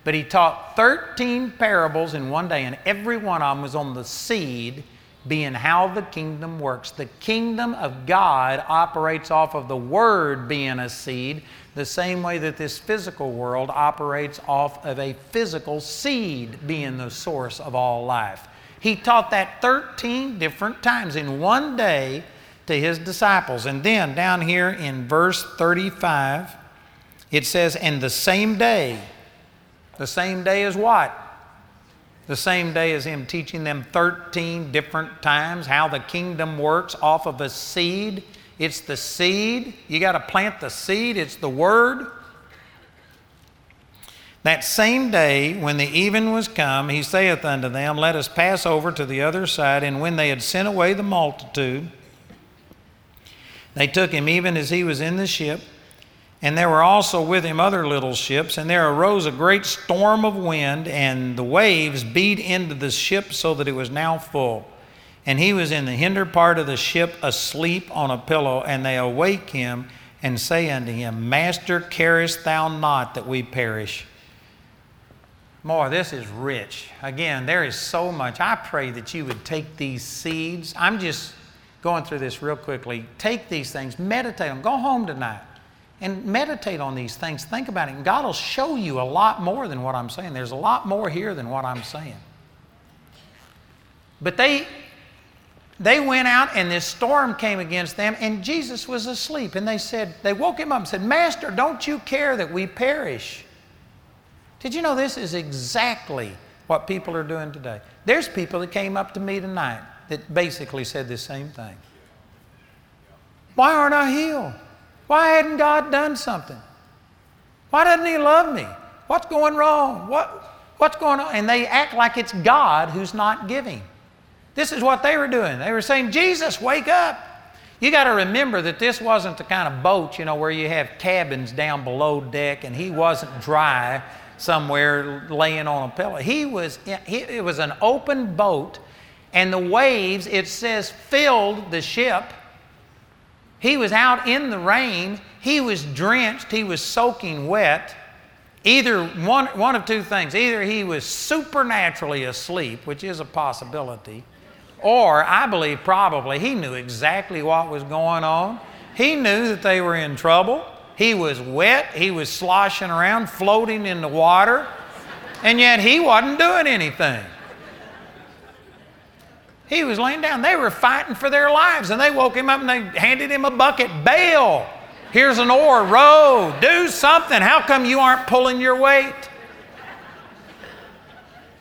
But he taught 13 parables in one day, and every one of them was on the seed being how the kingdom works. The kingdom of God operates off of the word being a seed, the same way that this physical world operates off of a physical seed being the source of all life. He taught that 13 different times in one day to his disciples. And then down here in verse 35, it says, And the same day, the same day as what? The same day as him teaching them 13 different times how the kingdom works off of a seed. It's the seed. You got to plant the seed, it's the word. That same day, when the even was come, he saith unto them, Let us pass over to the other side. And when they had sent away the multitude, they took him even as he was in the ship. And there were also with him other little ships, and there arose a great storm of wind, and the waves beat into the ship so that it was now full. And he was in the hinder part of the ship asleep on a pillow, and they awake him and say unto him, Master, carest thou not that we perish? More, this is rich. Again, there is so much. I pray that you would take these seeds. I'm just going through this real quickly. Take these things, meditate on them. Go home tonight and meditate on these things. Think about it. And God will show you a lot more than what I'm saying. There's a lot more here than what I'm saying. But they they went out and this storm came against them and Jesus was asleep. And they said, they woke him up and said, Master, don't you care that we perish? Did you know this is exactly what people are doing today? There's people that came up to me tonight that basically said the same thing. Why aren't I healed? Why hadn't God done something? Why doesn't He love me? What's going wrong? What, what's going on? And they act like it's God who's not giving. This is what they were doing. They were saying, Jesus, wake up. You got to remember that this wasn't the kind of boat, you know, where you have cabins down below deck and he wasn't dry somewhere laying on a pillow. He was, it was an open boat and the waves, it says, filled the ship he was out in the rain. He was drenched. He was soaking wet. Either one, one of two things either he was supernaturally asleep, which is a possibility, or I believe probably he knew exactly what was going on. He knew that they were in trouble. He was wet. He was sloshing around, floating in the water, and yet he wasn't doing anything. He was laying down. They were fighting for their lives, and they woke him up and they handed him a bucket. Bail! Here's an oar. Row. Do something. How come you aren't pulling your weight?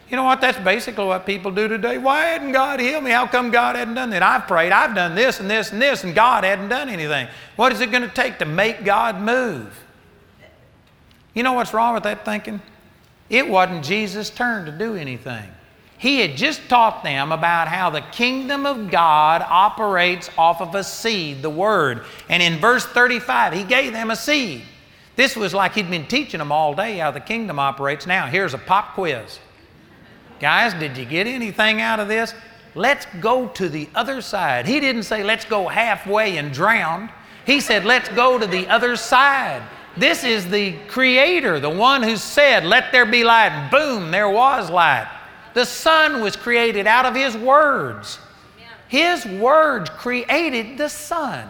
You know what? That's basically what people do today. Why hadn't God healed me? How come God hadn't done that? I've prayed, I've done this and this and this, and God hadn't done anything. What is it going to take to make God move? You know what's wrong with that thinking? It wasn't Jesus' turn to do anything. He had just taught them about how the kingdom of God operates off of a seed, the Word. And in verse 35, He gave them a seed. This was like He'd been teaching them all day how the kingdom operates. Now, here's a pop quiz. Guys, did you get anything out of this? Let's go to the other side. He didn't say, let's go halfway and drown. He said, let's go to the other side. This is the Creator, the one who said, let there be light. Boom, there was light. The sun was created out of His words. His words created the sun.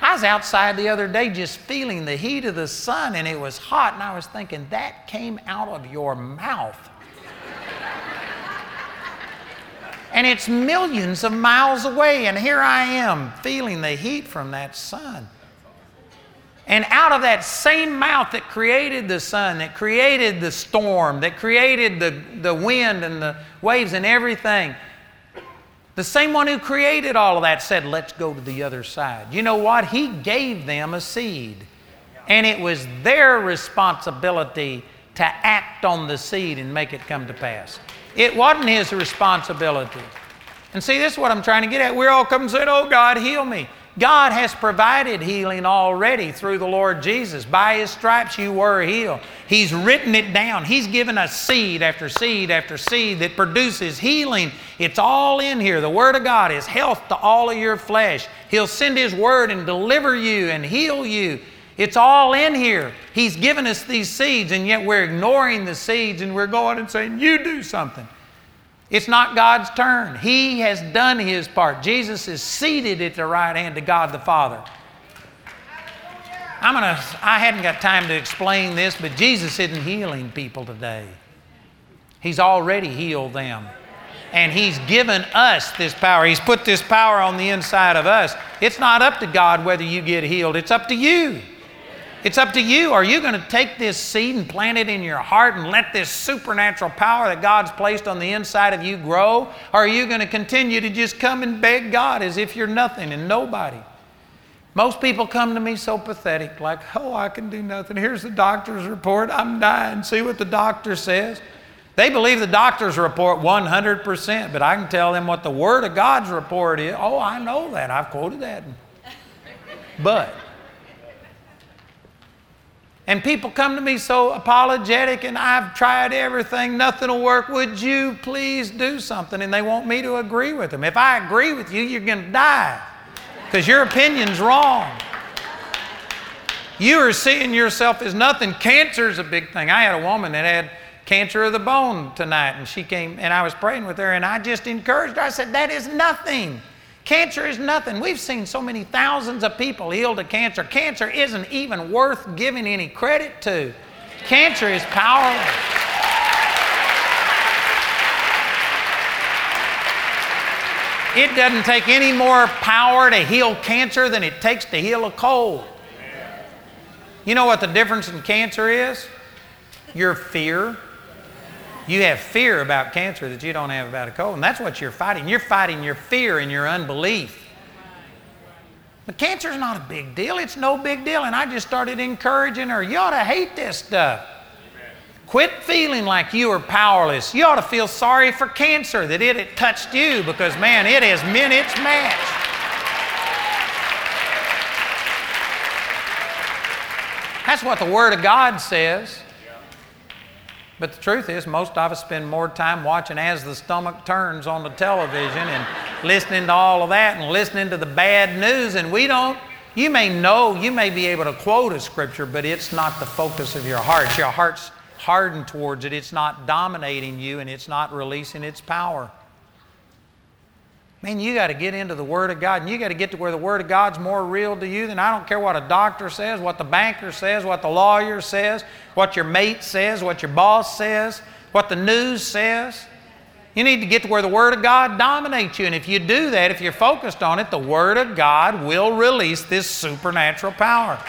I was outside the other day just feeling the heat of the sun and it was hot, and I was thinking, that came out of your mouth. And it's millions of miles away, and here I am feeling the heat from that sun. And out of that same mouth that created the sun, that created the storm, that created the, the wind and the waves and everything, the same one who created all of that said, Let's go to the other side. You know what? He gave them a seed. And it was their responsibility to act on the seed and make it come to pass. It wasn't his responsibility. And see, this is what I'm trying to get at. We're all come and saying, Oh, God, heal me. God has provided healing already through the Lord Jesus. By His stripes you were healed. He's written it down. He's given us seed after seed after seed that produces healing. It's all in here. The Word of God is health to all of your flesh. He'll send His Word and deliver you and heal you. It's all in here. He's given us these seeds, and yet we're ignoring the seeds and we're going and saying, You do something. It's not God's turn. He has done His part. Jesus is seated at the right hand of God the Father. I'm gonna, I hadn't got time to explain this, but Jesus isn't healing people today. He's already healed them. And He's given us this power. He's put this power on the inside of us. It's not up to God whether you get healed, it's up to you. It's up to you. Are you going to take this seed and plant it in your heart and let this supernatural power that God's placed on the inside of you grow? Or are you going to continue to just come and beg God as if you're nothing and nobody? Most people come to me so pathetic, like, oh, I can do nothing. Here's the doctor's report. I'm dying. See what the doctor says. They believe the doctor's report 100%, but I can tell them what the Word of God's report is. Oh, I know that. I've quoted that. But, and people come to me so apologetic, and I've tried everything, nothing will work. Would you please do something? And they want me to agree with them. If I agree with you, you're going to die because your opinion's wrong. You are seeing yourself as nothing. Cancer is a big thing. I had a woman that had cancer of the bone tonight, and she came and I was praying with her, and I just encouraged her. I said, That is nothing. Cancer is nothing. We've seen so many thousands of people healed of cancer. Cancer isn't even worth giving any credit to. Cancer is powerless. It doesn't take any more power to heal cancer than it takes to heal a cold. You know what the difference in cancer is? Your fear. You have fear about cancer that you don't have about a cold, and that's what you're fighting. You're fighting your fear and your unbelief. But cancer is not a big deal. It's no big deal. And I just started encouraging her. You ought to hate this stuff. Quit feeling like you are powerless. You ought to feel sorry for cancer that it had touched you because, man, it has meant its match. That's what the Word of God says. But the truth is, most of us spend more time watching As the Stomach Turns on the television and listening to all of that and listening to the bad news, and we don't. You may know, you may be able to quote a scripture, but it's not the focus of your heart. Your heart's hardened towards it, it's not dominating you and it's not releasing its power. Man, you got to get into the Word of God, and you got to get to where the Word of God's more real to you than I don't care what a doctor says, what the banker says, what the lawyer says, what your mate says, what your boss says, what the news says. You need to get to where the Word of God dominates you. And if you do that, if you're focused on it, the Word of God will release this supernatural power.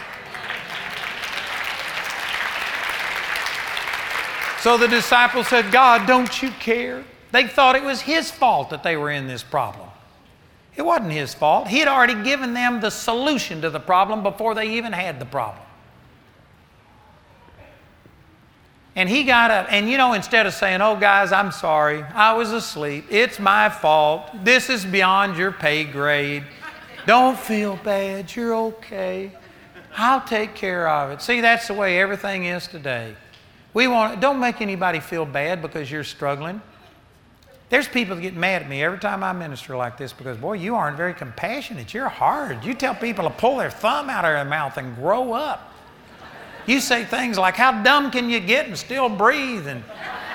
So the disciples said, God, don't you care? They thought it was his fault that they were in this problem. It wasn't his fault. He had already given them the solution to the problem before they even had the problem. And he got up, and you know, instead of saying, Oh, guys, I'm sorry, I was asleep, it's my fault, this is beyond your pay grade, don't feel bad, you're okay, I'll take care of it. See, that's the way everything is today. We want, don't make anybody feel bad because you're struggling. There's people that get mad at me every time I minister like this because, boy, you aren't very compassionate. You're hard. You tell people to pull their thumb out of their mouth and grow up. You say things like, How dumb can you get and still breathe? And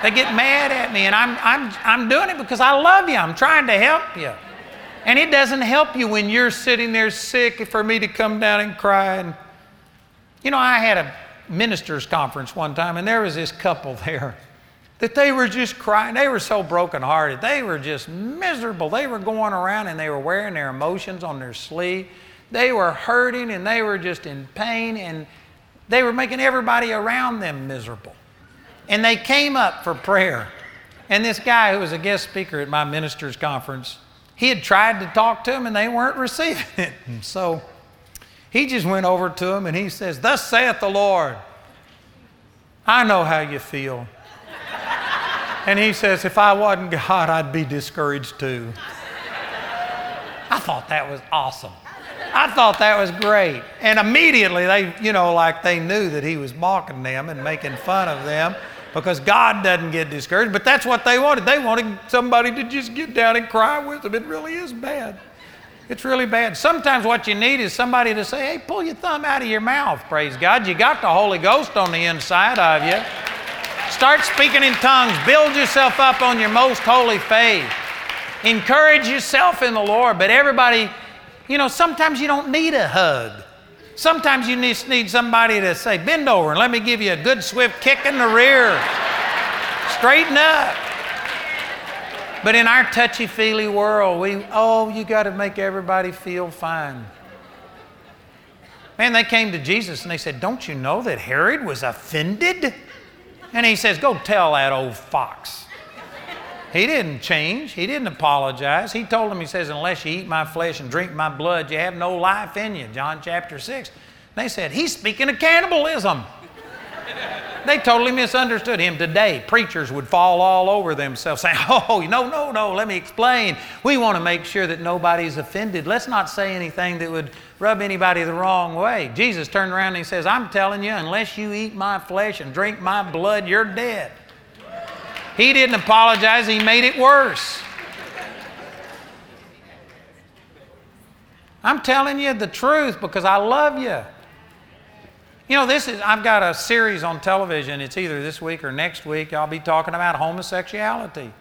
they get mad at me. And I'm, I'm, I'm doing it because I love you. I'm trying to help you. And it doesn't help you when you're sitting there sick for me to come down and cry. And, you know, I had a ministers' conference one time, and there was this couple there that they were just crying. They were so brokenhearted. They were just miserable. They were going around and they were wearing their emotions on their sleeve. They were hurting and they were just in pain and they were making everybody around them miserable. And they came up for prayer. And this guy who was a guest speaker at my ministers' conference, he had tried to talk to them and they weren't receiving it. And so he just went over to him and he says, Thus saith the Lord, I know how you feel. And he says, If I wasn't God, I'd be discouraged too. I thought that was awesome. I thought that was great. And immediately they, you know, like they knew that he was mocking them and making fun of them because God doesn't get discouraged. But that's what they wanted. They wanted somebody to just get down and cry with them. It really is bad. It's really bad. Sometimes what you need is somebody to say, hey, pull your thumb out of your mouth. Praise God. You got the Holy Ghost on the inside of you. Start speaking in tongues. Build yourself up on your most holy faith. Encourage yourself in the Lord. But everybody, you know, sometimes you don't need a hug. Sometimes you just need somebody to say, bend over and let me give you a good swift kick in the rear. Straighten up. But in our touchy feely world, we, oh, you got to make everybody feel fine. Man, they came to Jesus and they said, Don't you know that Herod was offended? And he says, Go tell that old fox. He didn't change. He didn't apologize. He told them, He says, Unless you eat my flesh and drink my blood, you have no life in you. John chapter 6. They said, He's speaking of cannibalism. They totally misunderstood him. Today, preachers would fall all over themselves saying, Oh, no, no, no, let me explain. We want to make sure that nobody's offended. Let's not say anything that would rub anybody the wrong way. Jesus turned around and he says, I'm telling you, unless you eat my flesh and drink my blood, you're dead. He didn't apologize, he made it worse. I'm telling you the truth because I love you. You know, this is, I've got a series on television. It's either this week or next week. I'll be talking about homosexuality.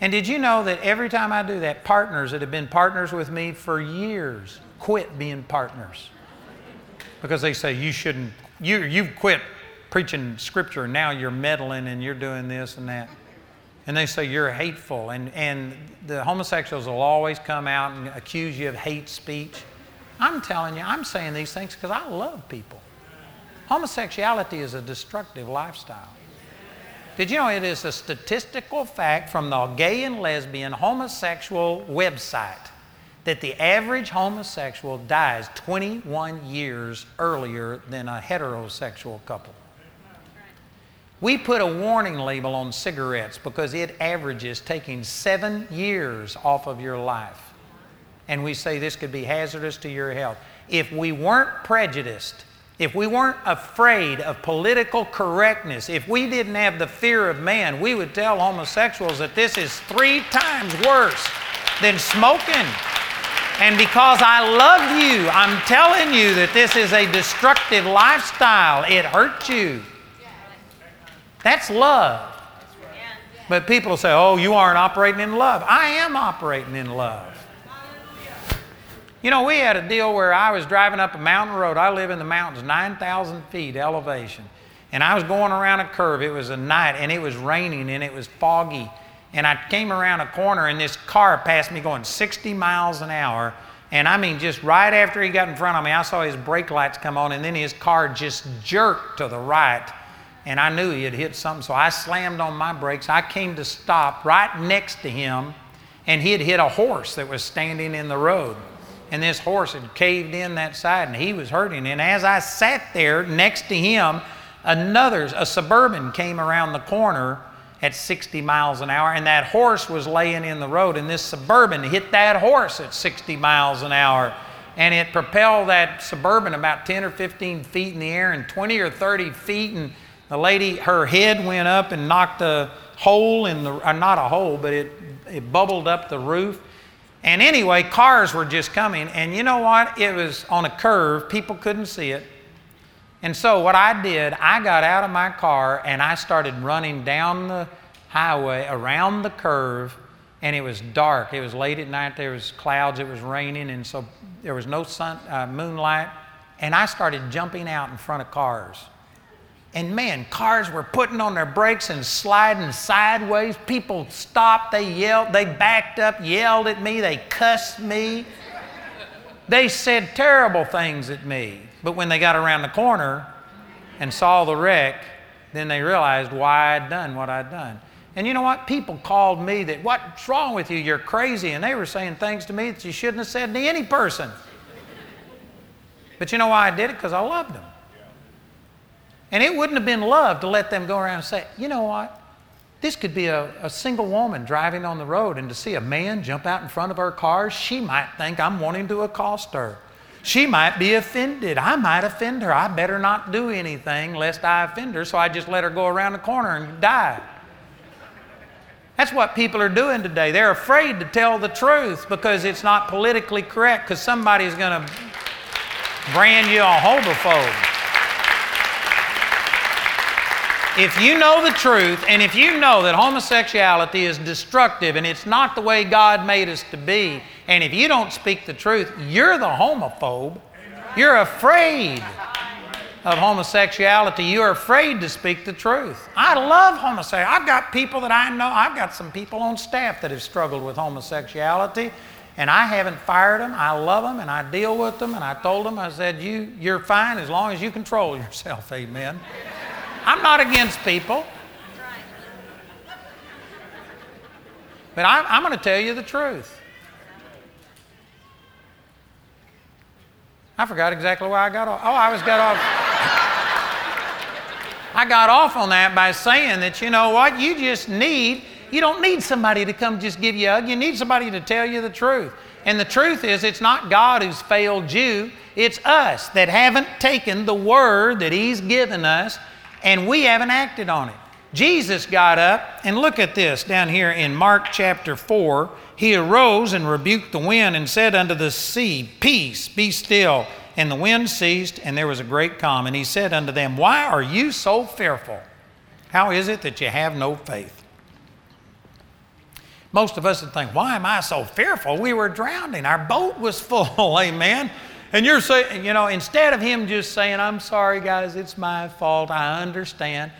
And did you know that every time I do that, partners that have been partners with me for years quit being partners? Because they say, you shouldn't, you, you've quit preaching scripture, now you're meddling and you're doing this and that. And they say you're hateful. And, and the homosexuals will always come out and accuse you of hate speech. I'm telling you, I'm saying these things because I love people. Homosexuality is a destructive lifestyle. Did you know it is a statistical fact from the gay and lesbian homosexual website that the average homosexual dies 21 years earlier than a heterosexual couple? We put a warning label on cigarettes because it averages taking seven years off of your life. And we say this could be hazardous to your health. If we weren't prejudiced, if we weren't afraid of political correctness, if we didn't have the fear of man, we would tell homosexuals that this is three times worse than smoking. And because I love you, I'm telling you that this is a destructive lifestyle. It hurts you. That's love. But people say, oh, you aren't operating in love. I am operating in love. You know, we had a deal where I was driving up a mountain road. I live in the mountains, 9,000 feet elevation. And I was going around a curve. It was a night and it was raining and it was foggy. And I came around a corner and this car passed me going 60 miles an hour. And I mean, just right after he got in front of me, I saw his brake lights come on and then his car just jerked to the right. And I knew he had hit something. So I slammed on my brakes. I came to stop right next to him and he had hit a horse that was standing in the road and this horse had caved in that side and he was hurting. And as I sat there next to him, another, a suburban came around the corner at 60 miles an hour and that horse was laying in the road and this suburban hit that horse at 60 miles an hour and it propelled that suburban about 10 or 15 feet in the air and 20 or 30 feet and the lady her head went up and knocked a hole in the uh, not a hole but it, it bubbled up the roof and anyway, cars were just coming. And you know what? It was on a curve, people couldn't see it. And so, what I did, I got out of my car and I started running down the highway around the curve. And it was dark. It was late at night. There was clouds. It was raining. And so, there was no sun, uh, moonlight. And I started jumping out in front of cars. And man, cars were putting on their brakes and sliding sideways. People stopped, they yelled, they backed up, yelled at me, they cussed me. They said terrible things at me. But when they got around the corner and saw the wreck, then they realized why I'd done what I'd done. And you know what? People called me that, what's wrong with you? You're crazy. And they were saying things to me that you shouldn't have said to any person. But you know why I did it? Because I loved them. And it wouldn't have been love to let them go around and say, you know what? This could be a, a, single woman driving on the road, and to see a man jump out in front of her car, she might think I'm wanting to accost her. She might be offended. I might offend her. I better not do anything lest I offend her, so I just let her go around the corner and die. That's what people are doing today. They're afraid to tell the truth because it's not politically correct because somebody's going to brand you a homophobe. If you know the truth and if you know that homosexuality is destructive and it's not the way God made us to be, and if you don't speak the truth, you're the homophobe. You're afraid of homosexuality. You're afraid to speak the truth. I love homosexuality. I've got people that I know, I've got some people on staff that have struggled with homosexuality, and I haven't fired them. I love them and I deal with them, and I told them, I said, you, You're fine as long as you control yourself. Amen. I'm not against people. But I'm, I'm going to tell you the truth. I forgot exactly why I got off. Oh, I was got off. I got off on that by saying that, you know what, you just need, you don't need somebody to come just give you a hug. You need somebody to tell you the truth. And the truth is, it's not God who's failed you, it's us that haven't taken the word that He's given us and we haven't acted on it. Jesus got up, and look at this down here in Mark chapter 4. He arose and rebuked the wind and said unto the sea, Peace, be still. And the wind ceased, and there was a great calm. And he said unto them, Why are you so fearful? How is it that you have no faith? Most of us would think, Why am I so fearful? We were drowning. Our boat was full, amen. And you're saying, you know, instead of him just saying, I'm sorry, guys, it's my fault, I understand,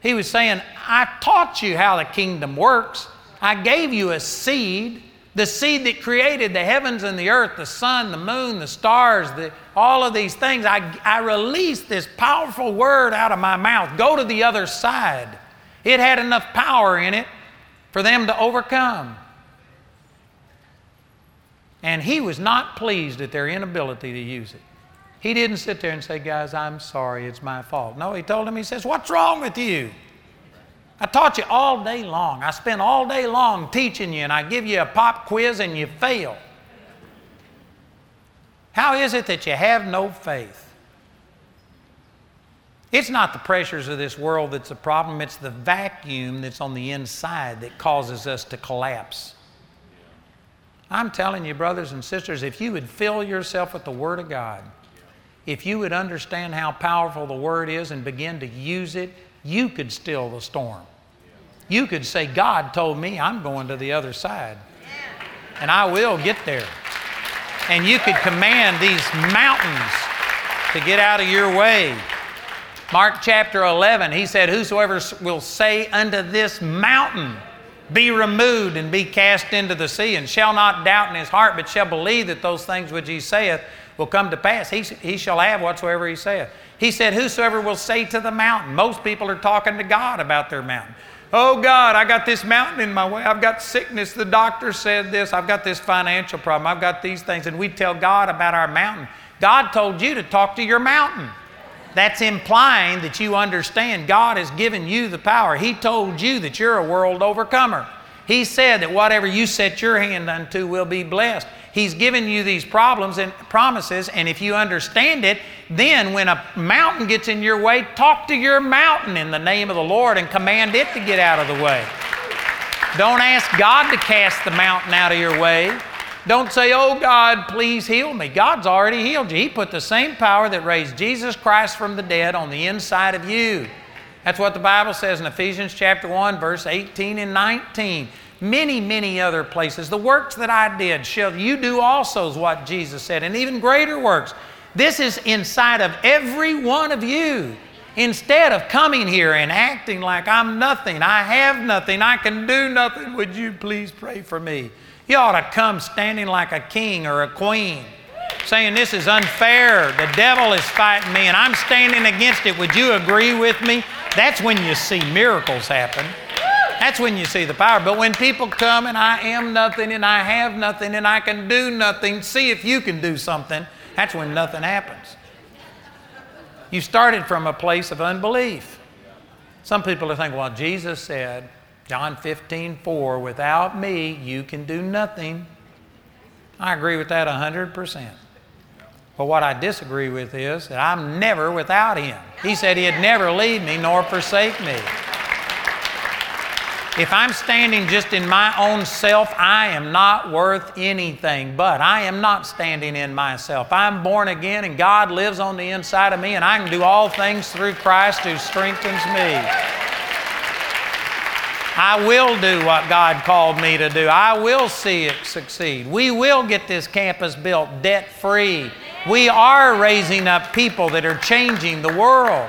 he was saying, I taught you how the kingdom works. I gave you a seed, the seed that created the heavens and the earth, the sun, the moon, the stars, the, all of these things. I, I released this powerful word out of my mouth go to the other side. It had enough power in it for them to overcome. And he was not pleased at their inability to use it. He didn't sit there and say, Guys, I'm sorry, it's my fault. No, he told them, He says, What's wrong with you? I taught you all day long. I spent all day long teaching you, and I give you a pop quiz and you fail. How is it that you have no faith? It's not the pressures of this world that's the problem, it's the vacuum that's on the inside that causes us to collapse. I'm telling you, brothers and sisters, if you would fill yourself with the Word of God, if you would understand how powerful the Word is and begin to use it, you could still the storm. You could say, God told me I'm going to the other side, and I will get there. And you could command these mountains to get out of your way. Mark chapter 11, he said, Whosoever will say unto this mountain, be removed and be cast into the sea, and shall not doubt in his heart, but shall believe that those things which he saith will come to pass. He, he shall have whatsoever he saith. He said, Whosoever will say to the mountain, most people are talking to God about their mountain. Oh God, I got this mountain in my way. I've got sickness. The doctor said this. I've got this financial problem. I've got these things. And we tell God about our mountain. God told you to talk to your mountain. That's implying that you understand God has given you the power. He told you that you're a world overcomer. He said that whatever you set your hand unto will be blessed. He's given you these problems and promises, and if you understand it, then when a mountain gets in your way, talk to your mountain in the name of the Lord and command it to get out of the way. Don't ask God to cast the mountain out of your way. Don't say, Oh God, please heal me. God's already healed you. He put the same power that raised Jesus Christ from the dead on the inside of you. That's what the Bible says in Ephesians chapter 1, verse 18 and 19. Many, many other places. The works that I did shall you do also, is what Jesus said, and even greater works. This is inside of every one of you. Instead of coming here and acting like I'm nothing, I have nothing, I can do nothing, would you please pray for me? You ought to come standing like a king or a queen, saying, This is unfair. The devil is fighting me, and I'm standing against it. Would you agree with me? That's when you see miracles happen. That's when you see the power. But when people come and I am nothing and I have nothing and I can do nothing, see if you can do something, that's when nothing happens. You started from a place of unbelief. Some people are thinking, well, Jesus said, John 15, 4, without me, you can do nothing. I agree with that 100%. But what I disagree with is that I'm never without Him. He said He'd never leave me nor forsake me. If I'm standing just in my own self, I am not worth anything. But I am not standing in myself. I'm born again and God lives on the inside of me, and I can do all things through Christ who strengthens me. I will do what God called me to do. I will see it succeed. We will get this campus built debt free. We are raising up people that are changing the world.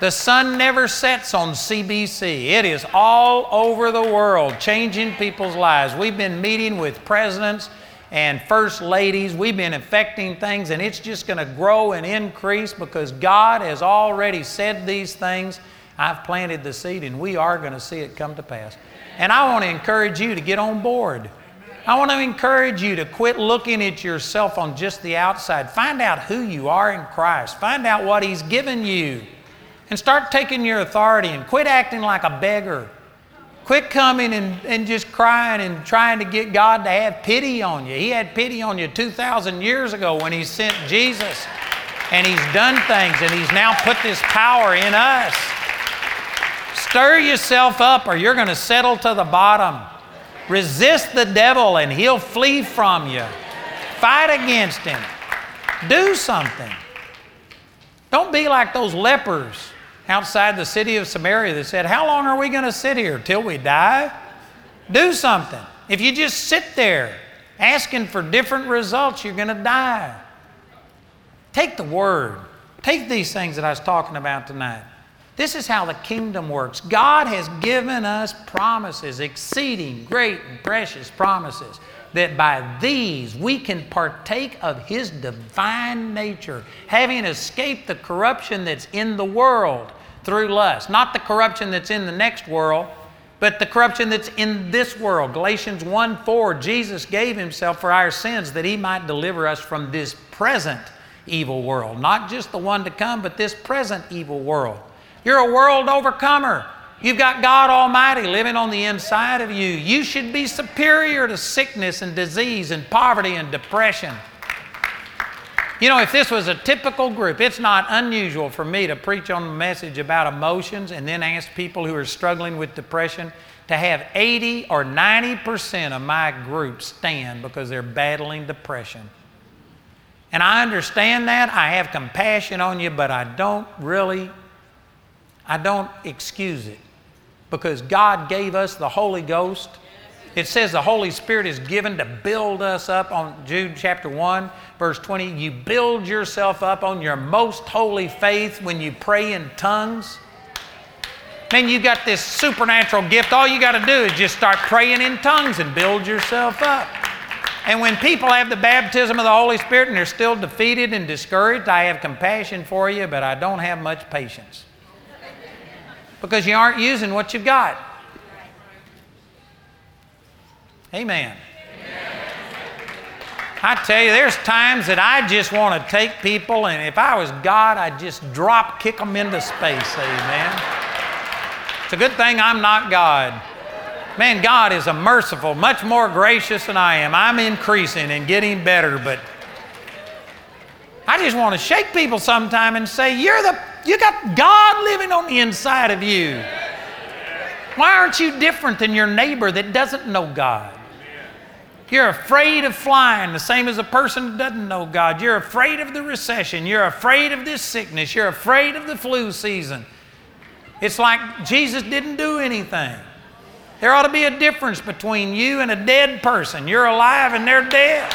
The sun never sets on CBC. It is all over the world, changing people's lives. We've been meeting with presidents and first ladies. We've been affecting things, and it's just going to grow and increase because God has already said these things. I've planted the seed, and we are going to see it come to pass. And I want to encourage you to get on board. I want to encourage you to quit looking at yourself on just the outside. Find out who you are in Christ, find out what He's given you and start taking your authority and quit acting like a beggar. Quit coming and, and just crying and trying to get God to have pity on you. He had pity on you 2,000 years ago when He sent Jesus. And He's done things and He's now put this power in us. Stir yourself up or you're going to settle to the bottom. Resist the devil and he'll flee from you. Fight against him. Do something. Don't be like those lepers outside the city of Samaria that said, How long are we going to sit here? Till we die? Do something. If you just sit there asking for different results, you're going to die. Take the word. Take these things that I was talking about tonight. This is how the kingdom works. God has given us promises, exceeding great and precious promises that by these we can partake of His divine nature, having escaped the corruption that's in the world through lust. Not the corruption that's in the next world, but the corruption that's in this world. Galatians 1 4, Jesus gave Himself for our sins that He might deliver us from this present evil world. Not just the one to come, but this present evil world. You're a world overcomer. You've got God Almighty living on the inside of you. You should be superior to sickness and disease and poverty and depression. You know, if this was a typical group, it's not unusual for me to preach on a message about emotions and then ask people who are struggling with depression to have 80 or 90% of my group stand because they're battling depression. And I understand that. I have compassion on you, but I don't really I don't excuse it because God gave us the Holy Ghost. It says the Holy Spirit is given to build us up on Jude chapter 1, verse 20. You build yourself up on your most holy faith when you pray in tongues. Man, you got this supernatural gift. All you got to do is just start praying in tongues and build yourself up. And when people have the baptism of the Holy Spirit and they're still defeated and discouraged, I have compassion for you, but I don't have much patience because you aren't using what you've got. Amen. I tell you, there's times that I just want to take people, and if I was God, I'd just drop kick them into space. Amen. It's a good thing I'm not God. Man, God is a merciful, much more gracious than I am. I'm increasing and getting better, but I just want to shake people sometime and say, You're the you got God living on the inside of you. Why aren't you different than your neighbor that doesn't know God? You're afraid of flying, the same as a person that doesn't know God. You're afraid of the recession. You're afraid of this sickness. You're afraid of the flu season. It's like Jesus didn't do anything. There ought to be a difference between you and a dead person. You're alive and they're dead.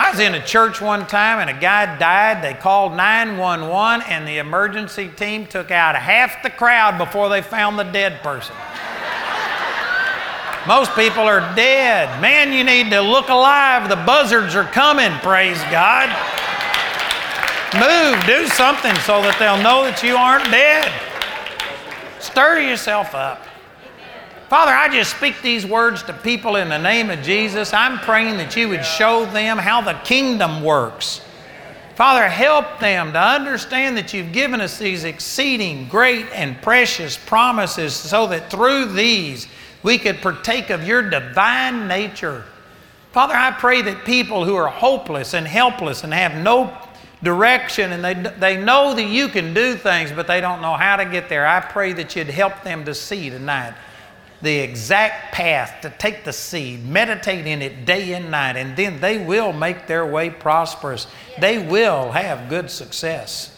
I was in a church one time and a guy died. They called 911 and the emergency team took out half the crowd before they found the dead person. Most people are dead. Man, you need to look alive. The buzzards are coming, praise God. Move, do something so that they'll know that you aren't dead. Stir yourself up. Father, I just speak these words to people in the name of Jesus. I'm praying that you would show them how the kingdom works. Father, help them to understand that you've given us these exceeding great and precious promises so that through these we could partake of your divine nature. Father, I pray that people who are hopeless and helpless and have no direction and they, they know that you can do things, but they don't know how to get there. I pray that you'd help them to see tonight the exact path to take the seed, meditate in it day and night, and then they will make their way prosperous. They will have good success.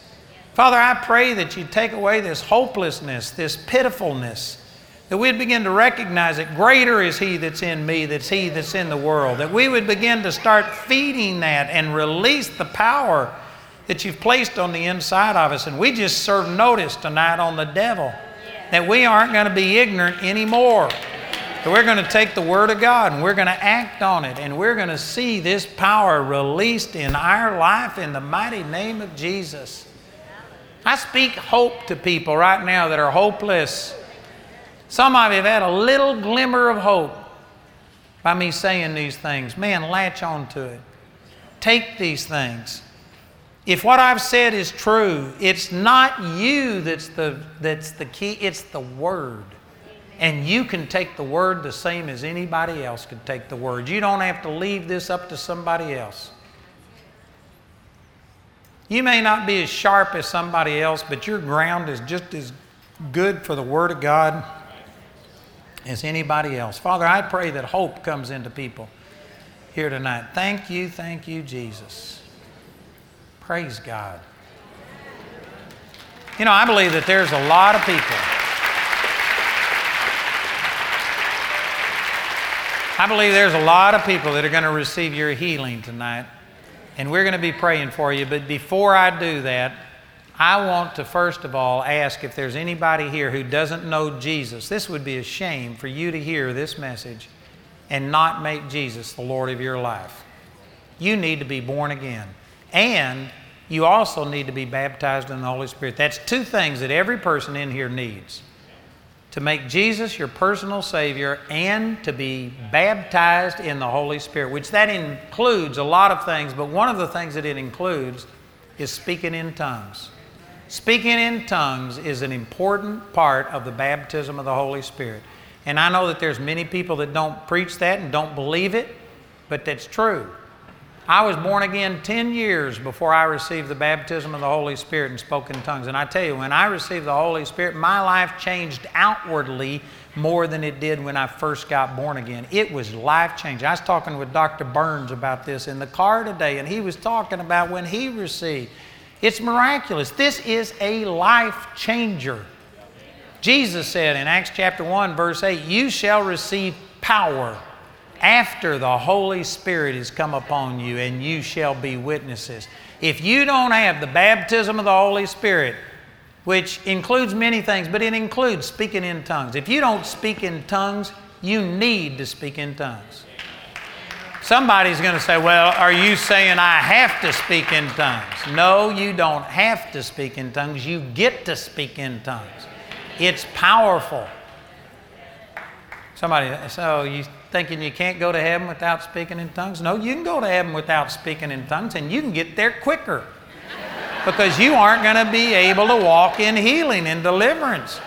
Father, I pray that you take away this hopelessness, this pitifulness, that we'd begin to recognize that greater is He that's in me, that's He that's in the world, that we would begin to start feeding that and release the power that you've placed on the inside of us. And we just serve notice tonight on the devil that we aren't going to be ignorant anymore. That we're going to take the Word of God and we're going to act on it and we're going to see this power released in our life in the mighty name of Jesus. I speak hope to people right now that are hopeless. Some of you have had a little glimmer of hope by me saying these things. Man, latch on to it. Take these things. If what I've said is true, it's not you that's the, that's the key, it's the Word. And you can take the Word the same as anybody else could take the Word. You don't have to leave this up to somebody else. You may not be as sharp as somebody else, but your ground is just as good for the Word of God as anybody else. Father, I pray that hope comes into people here tonight. Thank you, thank you, Jesus. Praise God. You know, I believe that there's a lot of people. I believe there's a lot of people that are going to receive your healing tonight. And we're going to be praying for you. But before I do that, I want to first of all ask if there's anybody here who doesn't know Jesus. This would be a shame for you to hear this message and not make Jesus the Lord of your life. You need to be born again. And you also need to be baptized in the Holy Spirit. That's two things that every person in here needs to make Jesus your personal Savior and to be baptized in the Holy Spirit, which that includes a lot of things, but one of the things that it includes is speaking in tongues. Speaking in tongues is an important part of the baptism of the Holy Spirit. And I know that there's many people that don't preach that and don't believe it, but that's true. I was born again 10 years before I received the baptism of the Holy Spirit and spoke in tongues. And I tell you, when I received the Holy Spirit, my life changed outwardly more than it did when I first got born again. It was life changing. I was talking with Dr. Burns about this in the car today, and he was talking about when he received. It's miraculous. This is a life changer. Jesus said in Acts chapter 1, verse 8, You shall receive power after the Holy Spirit has come upon you, and you shall be witnesses. If you don't have the baptism of the Holy Spirit, which includes many things, but it includes speaking in tongues. If you don't speak in tongues, you need to speak in tongues. Somebody's going to say, Well, are you saying I have to speak in tongues? No, you don't have to speak in tongues. You get to speak in tongues. It's powerful. Somebody, so you thinking you can't go to heaven without speaking in tongues? No, you can go to heaven without speaking in tongues, and you can get there quicker because you aren't going to be able to walk in healing and deliverance.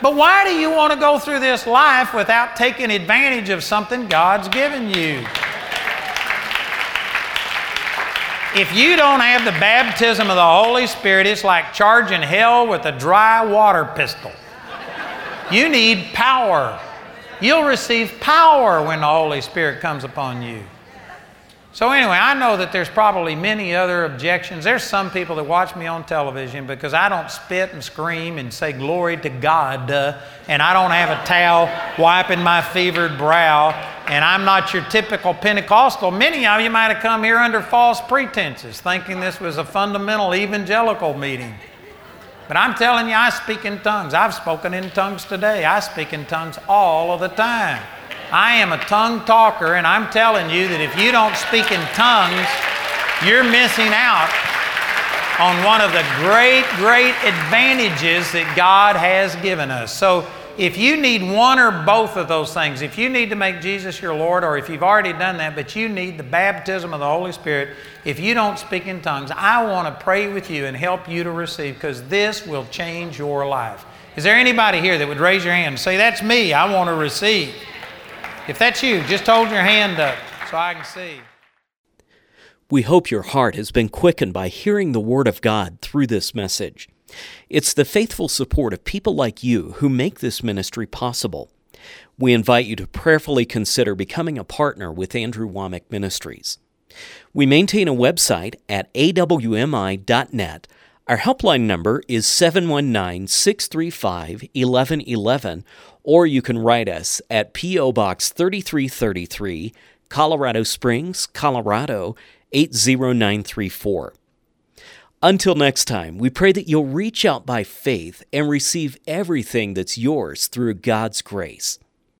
But why do you want to go through this life without taking advantage of something God's given you? If you don't have the baptism of the Holy Spirit, it's like charging hell with a dry water pistol. You need power. You'll receive power when the Holy Spirit comes upon you. So, anyway, I know that there's probably many other objections. There's some people that watch me on television because I don't spit and scream and say glory to God, and I don't have a towel wiping my fevered brow, and I'm not your typical Pentecostal. Many of you might have come here under false pretenses, thinking this was a fundamental evangelical meeting. But I'm telling you, I speak in tongues. I've spoken in tongues today. I speak in tongues all of the time. I am a tongue talker, and I'm telling you that if you don't speak in tongues, you're missing out on one of the great, great advantages that God has given us. So, if you need one or both of those things, if you need to make Jesus your Lord, or if you've already done that, but you need the baptism of the Holy Spirit, if you don't speak in tongues, I want to pray with you and help you to receive because this will change your life. Is there anybody here that would raise your hand and say, That's me, I want to receive? If that's you, just hold your hand up so I can see. We hope your heart has been quickened by hearing the Word of God through this message. It's the faithful support of people like you who make this ministry possible. We invite you to prayerfully consider becoming a partner with Andrew Wommack Ministries. We maintain a website at awmi.net. Our helpline number is 719 635 1111, or you can write us at P.O. Box 3333, Colorado Springs, Colorado 80934. Until next time, we pray that you'll reach out by faith and receive everything that's yours through God's grace.